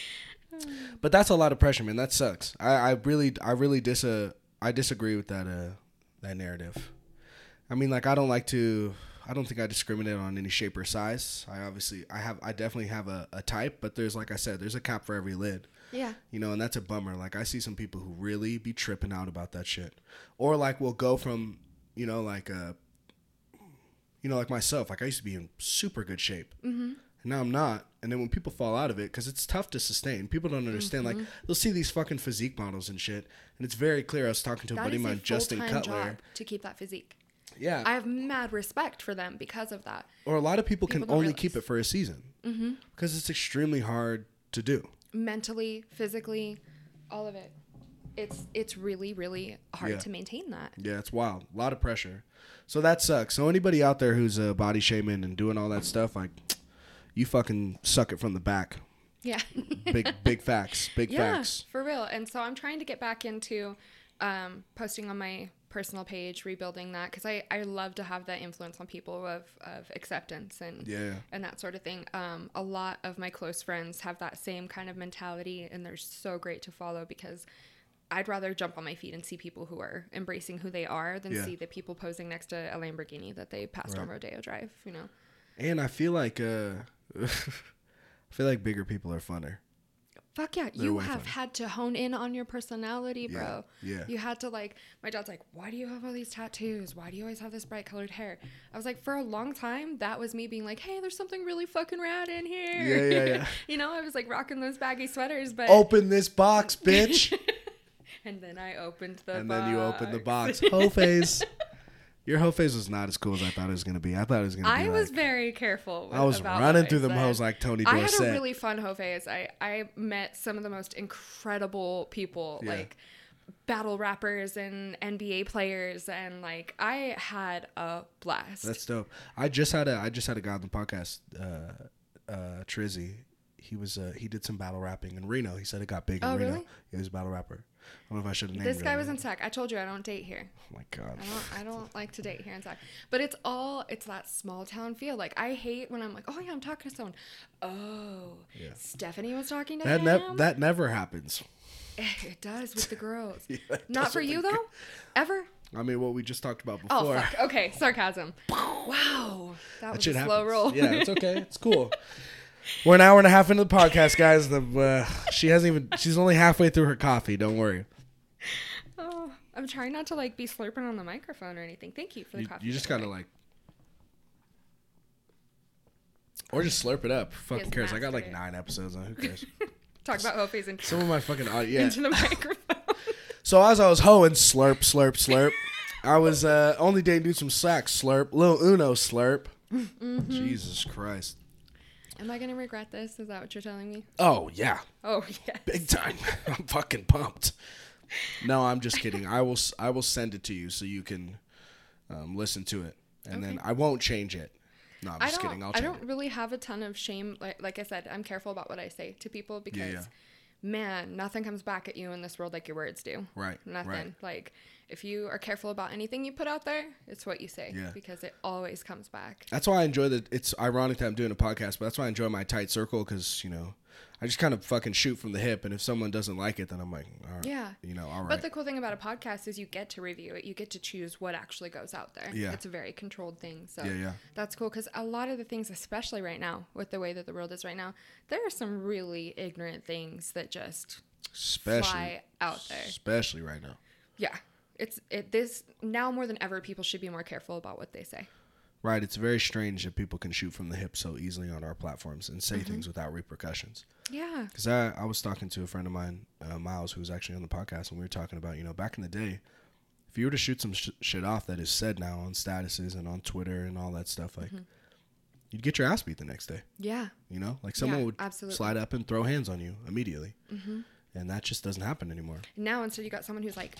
But that's a lot of pressure, man. That sucks. I, I really, I really dis, uh, I disagree with that, uh, that narrative. I mean, like, I don't like to. I don't think I discriminate on any shape or size. I obviously, I have, I definitely have a, a type, but there's, like I said, there's a cap for every lid. Yeah. You know, and that's a bummer. Like I see some people who really be tripping out about that shit, or like will go from, you know, like uh, you know, like myself. Like I used to be in super good shape, mm-hmm. and now I'm not. And then when people fall out of it, because it's tough to sustain, people don't understand. Mm-hmm. Like they'll see these fucking physique models and shit, and it's very clear. I was talking to a That buddy of mine, Justin Cutler. to keep that physique. Yeah, I have mad respect for them because of that. or a lot of people, People can only realize. keep it for a season because it's extremely hard to do. Mentally, physically, all of it. It's it's really really hard Yeah. to maintain that. Yeah, it's wild. A lot of pressure. So that sucks. So anybody out there who's uh, body shaming and doing all that stuff, like, you fucking suck it from the back. Yeah. Big, big facts. Big yeah, facts. for real. And so I'm trying to get back into um, posting on my personal page, rebuilding that because I, I love to have that influence on people of, of acceptance and Yeah. and that sort of thing. Um, a lot of my close friends have that same kind of mentality, and they're so great to follow because I'd rather jump on my feet and see people who are embracing who they are than Yeah. see the people posing next to a Lamborghini that they passed on Rodeo Drive. You know. And I feel like, uh, I feel like bigger people are funner. Fuck yeah, They're you way have fun. had to hone in on your personality, bro. yeah. You had to like my dad's like, "Why do you have all these tattoos? Why do you always have this bright colored hair?" I was like, for a long time, that was me being like, "Hey, there's something really fucking rad in here." Yeah, yeah, yeah. you know, I was like rocking those baggy sweaters, but Open this box, bitch. and then I opened the box. and then you opened the box. box. Hoe face. Your hoe face was not as cool as I thought it was going to be. I thought it was going to be I like, was very careful. With, I was running through I them hoes like Tony Dorsett. I had a really fun hoe phase. I I met some of the most incredible people, Yeah. like battle rappers and NBA players, and like I had a blast. That's dope. I just had a I just had a guy on the podcast, uh, uh, Trizzy. He was uh, he did some battle rapping in Reno. He said it got big in Oh, Reno. really? He was a battle rapper. I don't know if I should have named this guy was in Sac. I told you I don't date here. Oh my god. I don't I don't like to date here in Sac. But it's all it's that small town feel. Like I hate when I'm like, oh yeah, I'm talking to someone. Oh, Yeah. Stephanie was talking to That him. that never happens. Eh, it does with the girls. Yeah, Not for you though. Ever? I mean, what we just talked about before. Oh before. fuck. Okay, sarcasm. Wow, that, That was a slow happens. roll. Yeah, it's okay. It's cool. We're an hour and a half into the podcast, guys. The uh, she hasn't even. She's only halfway through her coffee. Don't worry. oh, I'm trying not to like be slurping on the microphone or anything. Thank you for the You, coffee. you just gotta like, or just slurp it up. Fucking cares? I got like it. nine episodes on. Who cares? talk about Hopey's and Some of my fucking au- yeah. into the microphone. So as I was hoeing, slurp, slurp, slurp. I was uh, only dating dudes from Slack, slurp. little Uno, slurp. Mm-hmm. Jesus Christ. Am I gonna regret this? Is that what you're telling me? Oh yeah, Oh yeah. big time. I'm fucking pumped. No, I'm just kidding. I will. I will send it to you so you can um, listen to it, and then I won't change it. No, I'm I just kidding. I'll I don't it. really have a ton of shame. Like like I said, I'm careful about what I say to people because, yeah. man, nothing comes back at you in this world like your words do. Right. Nothing. Right. Like if you are careful about anything you put out there, it's what you say. Yeah. Because it always comes back. That's why I enjoy that. It's ironic that I'm doing a podcast, but that's why I enjoy my tight circle because you know, I just kind of fucking shoot from the hip, and if someone doesn't like it, then I'm like, all right, Yeah. you know, all right. But the cool thing about a podcast is you get to review it. You get to choose what actually goes out there. Yeah. It's a very controlled thing. So Yeah, yeah. that's cool because a lot of the things, especially right now, with the way that the world is right now, there are some really ignorant things that just especially fly out there. especially right now. Yeah. It's it this now more than ever people should be more careful about what they say. Right, it's very strange that people can shoot from the hip so easily on our platforms and Mm-hmm. say things without repercussions. Yeah. Because I, I was talking to a friend of mine, uh, Miles, who was actually on the podcast, and we were talking about, you know, back in the day, if you were to shoot some sh- shit off that is said now on statuses and on Twitter and all that stuff, like, you'd get your ass beat the next day. Yeah. You know, like someone Yeah, would absolutely. slide up and throw hands on you immediately, and that just doesn't happen anymore. Now instead you got someone who's like,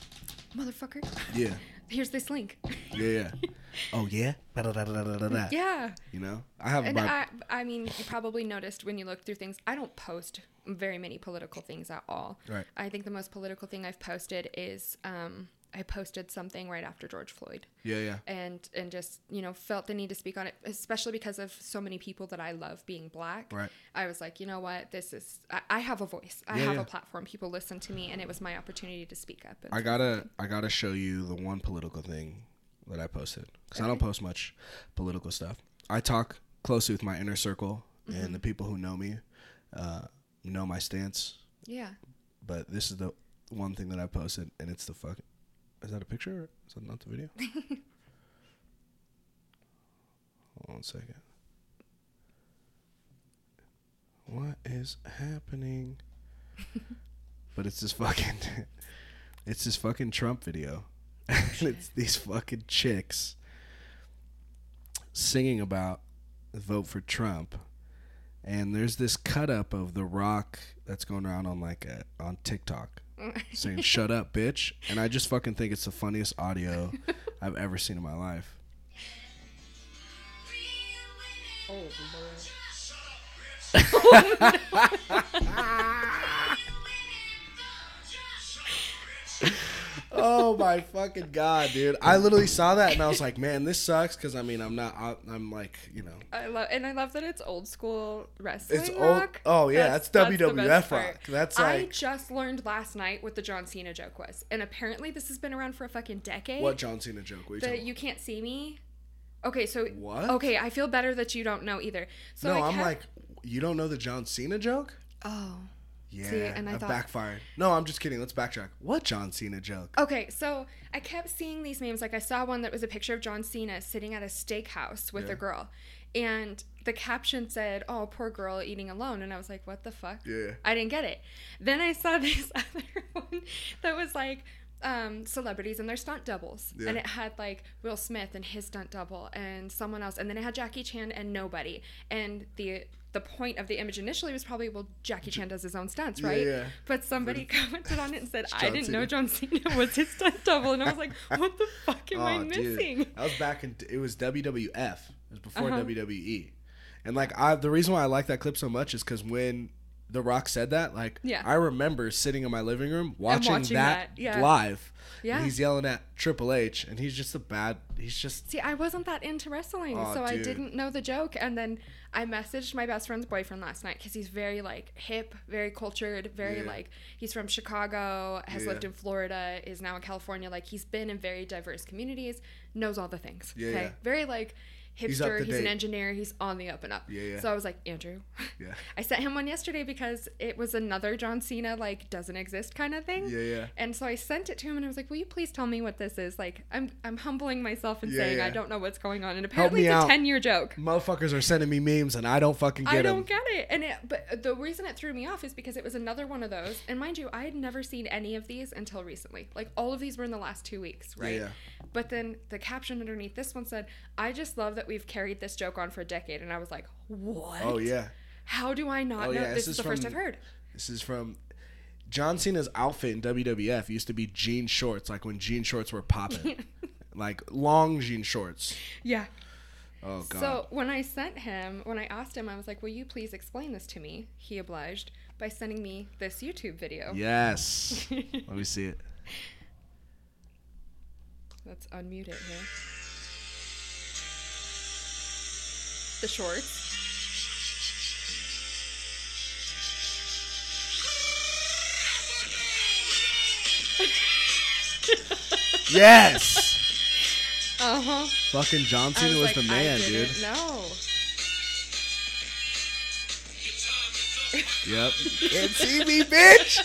motherfucker, Yeah, here's this link. yeah, yeah. oh yeah, yeah. You know, I have And I, I mean, you probably noticed when you look through things, I don't post very many political things at all. Right. I think the most political thing I've posted is um, I posted something right after George Floyd. yeah, yeah. and and just you know felt the need to speak on it especially because of so many people that i love being black Right. i was like you know what this is i, I have a voice i Yeah, have yeah. a platform people listen to me and it was my opportunity to speak up I gotta I gotta show you the one political thing that I posted because I don't post much political stuff. I talk closely with my inner circle and the people who know me, uh, know my stance. yeah But this is the one thing that I posted, and it's the fucking. Is that a picture? Or is that not the video? Hold on one second. What is happening? but it's this fucking. it's this fucking Trump video. and it's these fucking chicks singing about vote for Trump. And there's this cut up of The Rock that's going around on like a, on TikTok saying "Shut up, bitch," and I just fucking think it's the funniest audio I've ever seen in my life. oh Oh Oh my fucking god, dude! I literally saw that and I was like, "Man, this sucks." Because I mean, I'm not. I- I'm like, you know, i love and i love that it's old school wrestling it's old. rock. Oh yeah, that's, that's, the WWF rock. That's I just learned last night what the John Cena joke was, and apparently this has been around for a fucking decade. what John Cena joke? What you The you can't see me. Okay, so What? Okay, I feel better that you don't know either. So no, I I'm kept- like, you don't know the John Cena joke? oh. Yeah, and I thought- backfired. No, I'm just kidding. Let's backtrack. What John Cena joke? Okay, so I kept seeing these memes. Like I saw one that was a picture of John Cena sitting at a steakhouse with Yeah. a girl, and the caption said, "Oh, poor girl eating alone," and I was like, "What the fuck?" Yeah. I didn't get it. Then I saw this other one that was like um, celebrities and their stunt doubles, Yeah. and it had like Will Smith and his stunt double and someone else, and then it had Jackie Chan and nobody. And the the point of the image initially was probably well Jackie Chan does his own stunts, right? yeah. But somebody commented on it and said, I didn't Cena. know John Cena was his stunt double, and I was like, what the fuck am I Oh, missing? Dude, that was back in it was WWF. It was before Uh-huh. WWE. And like I the reason why I like that clip so much is cuz when The Rock said that, like Yeah. I remember sitting in my living room watching, watching that, that, yeah. live. Yeah. And he's yelling at Triple H and he's just a bad he's just See, I wasn't that into wrestling, Oh, so I didn't know the joke. And then I messaged my best friend's boyfriend last night because he's very like hip, very cultured, very Yeah. like he's from Chicago, has Yeah. lived in Florida, is now in California. Like he's been in very diverse communities, knows all the things. Yeah, okay, very like hipster. to He's, an engineer. He's on the up and up. Yeah, yeah. So I was like, Andrew, yeah. I sent him one yesterday because it was another John Cena like doesn't exist kind of thing. Yeah, yeah. And so I sent it to him and I was like, "Will you please tell me what this is?" Like I'm I'm humbling myself and Yeah, saying yeah. I don't know what's going on. And apparently it's out. a 10-year joke. Motherfuckers are sending me memes and I don't fucking get it. I don't get it. And it but the reason it threw me off is because it was another one of those. And mind you, I had never seen any of these until recently. Like all of these were in the last 2 weeks, right? yeah. But then the caption underneath this one said, "I just love that we've carried this joke on for a decade." And I was like, "What?" Oh yeah. How do I not Oh, know? yeah, This this is is the first I've heard. This is from John Cena's outfit in WWF used to be jean shorts, like when jean shorts were popping. like long jean shorts. Yeah. Oh god. So when I sent him, when I asked him, I was like, "Will you please explain this to me?" He obliged by sending me this YouTube video. yes. Let me see it. Let's unmute it here. The shorts. Yes. Uh huh. Fucking John Cena was, the man, dude. No. Yep. Can't see me, bitch.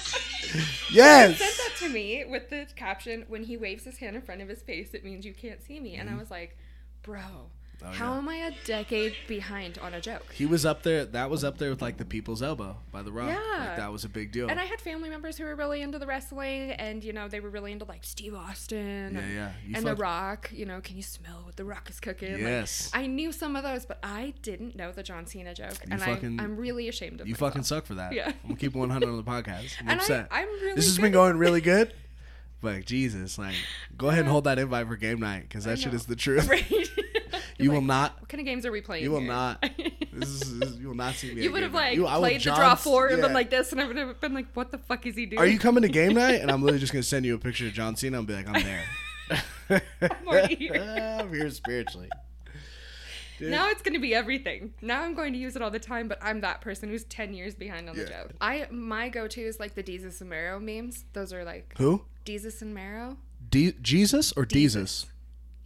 He Yes. sent that to me with the caption, "When he waves his hand in front of his face, it means you can't see me." Mm-hmm. And I was like, "Bro, Oh, How yeah. am I a decade behind on a joke? He was up there. That was up there with like the People's Elbow by The Rock. Yeah. Like, that was a big deal. And I had family members who were really into the wrestling, and you know they were really into like Steve Austin. Yeah, and, yeah. You and The Rock. You know, can you smell what The Rock is cooking? Like, Yes. I knew some of those, but I didn't know the John Cena joke, and fucking- I, I'm really ashamed of you myself. fucking suck for that. Yeah. I'm gonna keep 100 on the podcast. I'm And upset. I, I'm really. this has good been going really good. But Jesus, like, go ahead and hold that invite for game night because that shit is the truth. Right. You will not. What kind of games are we playing? You will here? not. This is, this- you will not see me. you would have like You- played the draw four and been like this, and I would have been like, "What the fuck is he doing?" Are you coming to game night? And I'm literally just gonna send you a picture of John Cena and be like, I'm there. I'm already here. I'm here spiritually. Dude. Now it's going to be everything. Now I'm going to use it all the time, but I'm that person who's 10 years behind on the joke. I my go-to is like the Desus and Mero memes. Those are like Who? Desus and Mero. D- Jesus or Jesus.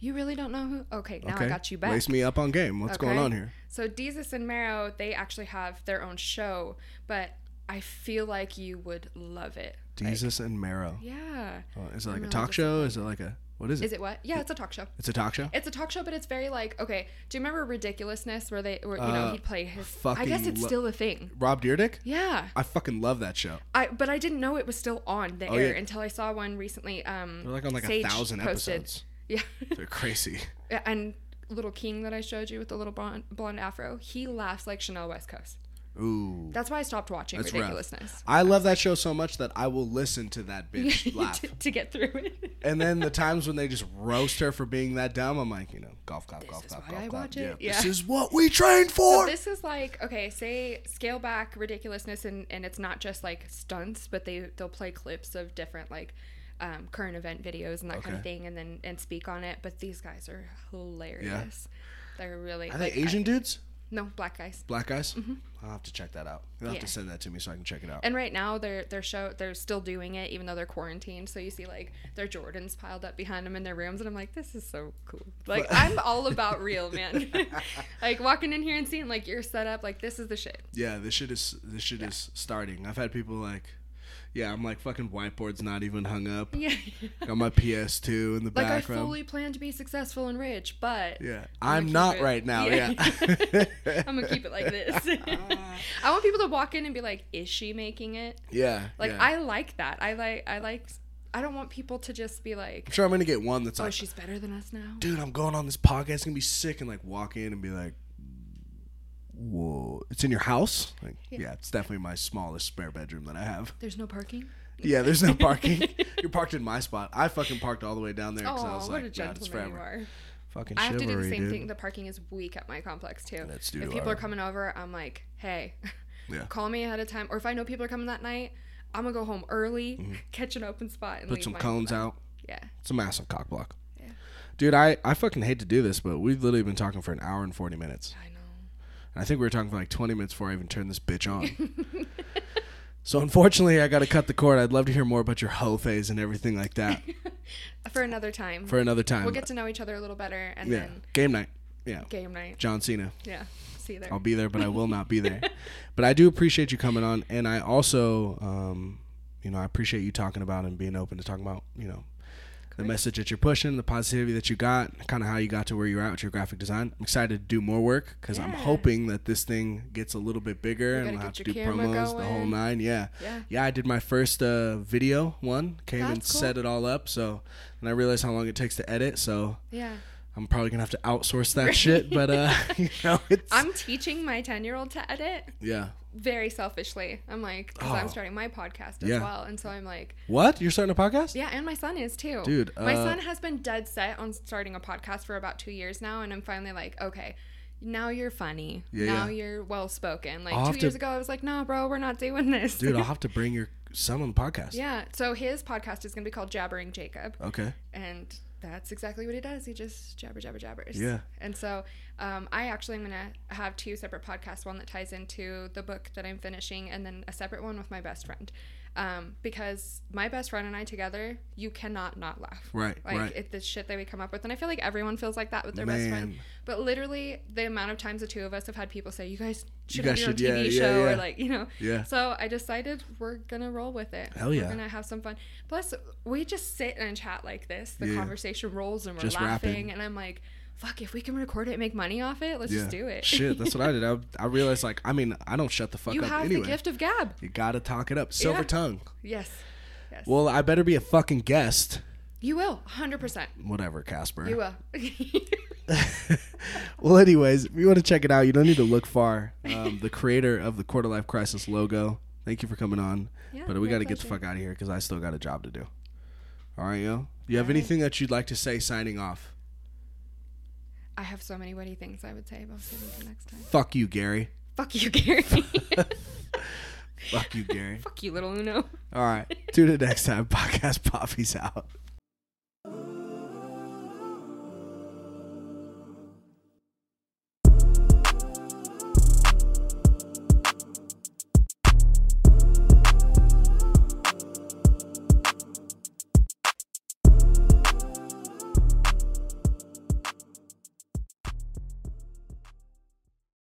You really don't know who? Okay, now okay. I got you back. Lace me up on game. What's going on here? So Desus and Mero, they actually have their own show, but I feel like you would love it. Like, Desus and Mero. yeah. Oh, is it I'm like a really talk show? Is it like a what is it? Is it what? Yeah, it's a talk show. It's a talk show. It's a talk show, but it's very like okay. Do you remember Ridiculousness, where they, where, you know, Uh, he'd play his? I guess it's lo- still a thing. Rob Dyrdek. Yeah, I fucking love that show. I but I didn't know it was still on the Oh, air yeah. until I saw one recently. Um, They're like on like Sage a thousand posted- episodes. Yeah, They're crazy. and little King that I showed you with the little blonde, blonde afro, he laughs like Chanel West Coast. Ooh. That's why I stopped watching That's rough. I love that show so much that I will listen to that bitch laugh. to, to get through it. And then the times when they just roast her for being that dumb, I'm like, you know, golf, golf, This golf, is golf, why golf, I golf. watch Yeah, it. This is what we trained So for. this is like okay, say scale back ridiculousness, and and it's not just like stunts, but they they'll play clips of different like um, current event videos and that kind of thing, and then and speak on it. But these guys are hilarious. Yeah. They're really Are they like, I- Asian dudes? no, black guys. Black guys? I'll have to check that out. You'll have Mm-hmm. Yeah. to send that to me so I can check it out. And right now they're they're show they're still doing it even though they're quarantined. So you see like their Jordans piled up behind them in their rooms, and I'm like, this is so cool. Like I'm all about real man. like walking in here and seeing like your setup, like this is the shit. yeah, this shit is this shit is starting. I've had people like, yeah, I'm like fucking whiteboard's not even hung up. Yeah. Got my PS2 in the Like I fully plan to be successful and rich, but yeah, I'm I'm not it- right now. yeah. Yeah, I'm gonna keep it like this. Ah. I want people to walk in and be like, "Is she making it?" yeah. Like yeah. I like that. I like. I like. I don't want people to just be like, I'm sure I'm gonna get one that's "Oh, like, she's better than us now." dude, I'm going on this podcast. It's gonna be sick, and like walk in and be like, whoa, it's in your house? Like, yeah. Yeah. it's definitely my smallest spare bedroom that I have. There's no parking. Yeah, there's no parking. You're parked in my spot. I fucking parked all the way down there because I was what a like, God, it's gentleman you forever. are. Fucking I have to do the same dude. thing. The parking is weak at my complex too. That's due if people our- are coming over, I'm like, "Hey, Yeah. call me ahead of time." Or if I know people are coming that night, I'm gonna go home early, catch an open spot, and Mm-hmm. Put some cones spot. out. Yeah. It's a massive cock block. Yeah. Dude, I, I fucking hate to do this, but we've literally been talking for an hour and 40 minutes. I know. And I think we were talking for like 20 minutes before I even turned this bitch on. so unfortunately, I got to cut the cord. I'd love to hear more about your hoe phase and everything like that For another time. for another time. we'll get to know each other a little better, and yeah. then Game night. Yeah. game night. John Cena. Yeah. See you there. I'll be there, but I will not be there. but I do appreciate you coming on, and I also, um, you know, I appreciate you talking about and being open to talking about, you know, the message that you're pushing, the positivity that you got, kind of how you got to where you're at with your graphic design. I'm excited to do more work because I'm hoping that this thing gets a little bit bigger and we'll have to do promos, the whole nine. Yeah. Yeah. Yeah, I did my first uh, video one, came and cool. set it all up. So, and I realized how long it takes to edit. So Yeah. I'm probably gonna have to outsource that shit. But uh, you know, it's I'm teaching my 10 year old to edit yeah. very selfishly. I'm like, because I'm Oh. starting my podcast as Yeah. well. And so I'm like, What? You're starting a podcast? yeah, and my son is too. Dude, my uh, son has been dead set on starting a podcast for about two years now. And I'm finally like, okay. Now you're funny. Yeah, now yeah. you're well spoken. Like I'll two years to- ago, I was like, no, bro, we're not doing this. Dude, I'll have to bring your son on the podcast. yeah. So his podcast is to be called Jabbering Jacob. Okay. and that's exactly what he does. He just jabber, jabber, jabbers. Yeah. And so, um, I actually am gonna have two separate podcasts. One that ties into the book that I'm finishing, and then a separate one with my best friend. Um, because my best friend and I together, you cannot not laugh. Right, Like right. it, the shit that we come up with, and I feel like everyone feels like that with their best friend. But literally, the amount of times the two of us have had people say, "You guys should guys have your own should- TV yeah, yeah, show," yeah. or like, you know. Yeah. So I decided we're gonna roll with it. Hell yeah. We're gonna have some fun. Plus, we just sit and chat like this. The Yeah. conversation rolls and we're Just laughing, rapping. and I'm like, fuck, if we can record it and make money off it, let's Yeah. just do it. Shit, that's what I did. I, I realized like I mean I don't shut the fuck you up You have anyway. the gift of gab. You gotta talk it up. Silver Yeah. tongue. Yes. Yes. Well, I better be a fucking guest. you will. 100%. Whatever, Casper. You will. well, anyways, if you want to check it out, you don't need to look far. Um, the creator of the Quarter Life Crisis logo. Thank you for coming on. Yeah, but we got to get the fuck out of here because I still got a job to do. All right, yo. Do you have right. anything that you'd like to say signing off? I have so many witty things I would say, but I'll save them for next time. Fuck you, Gary. Fuck you, Gary. Fuck you, Gary. Fuck you, little Uno. All right. Tune in next time. Podcast Poppy's out.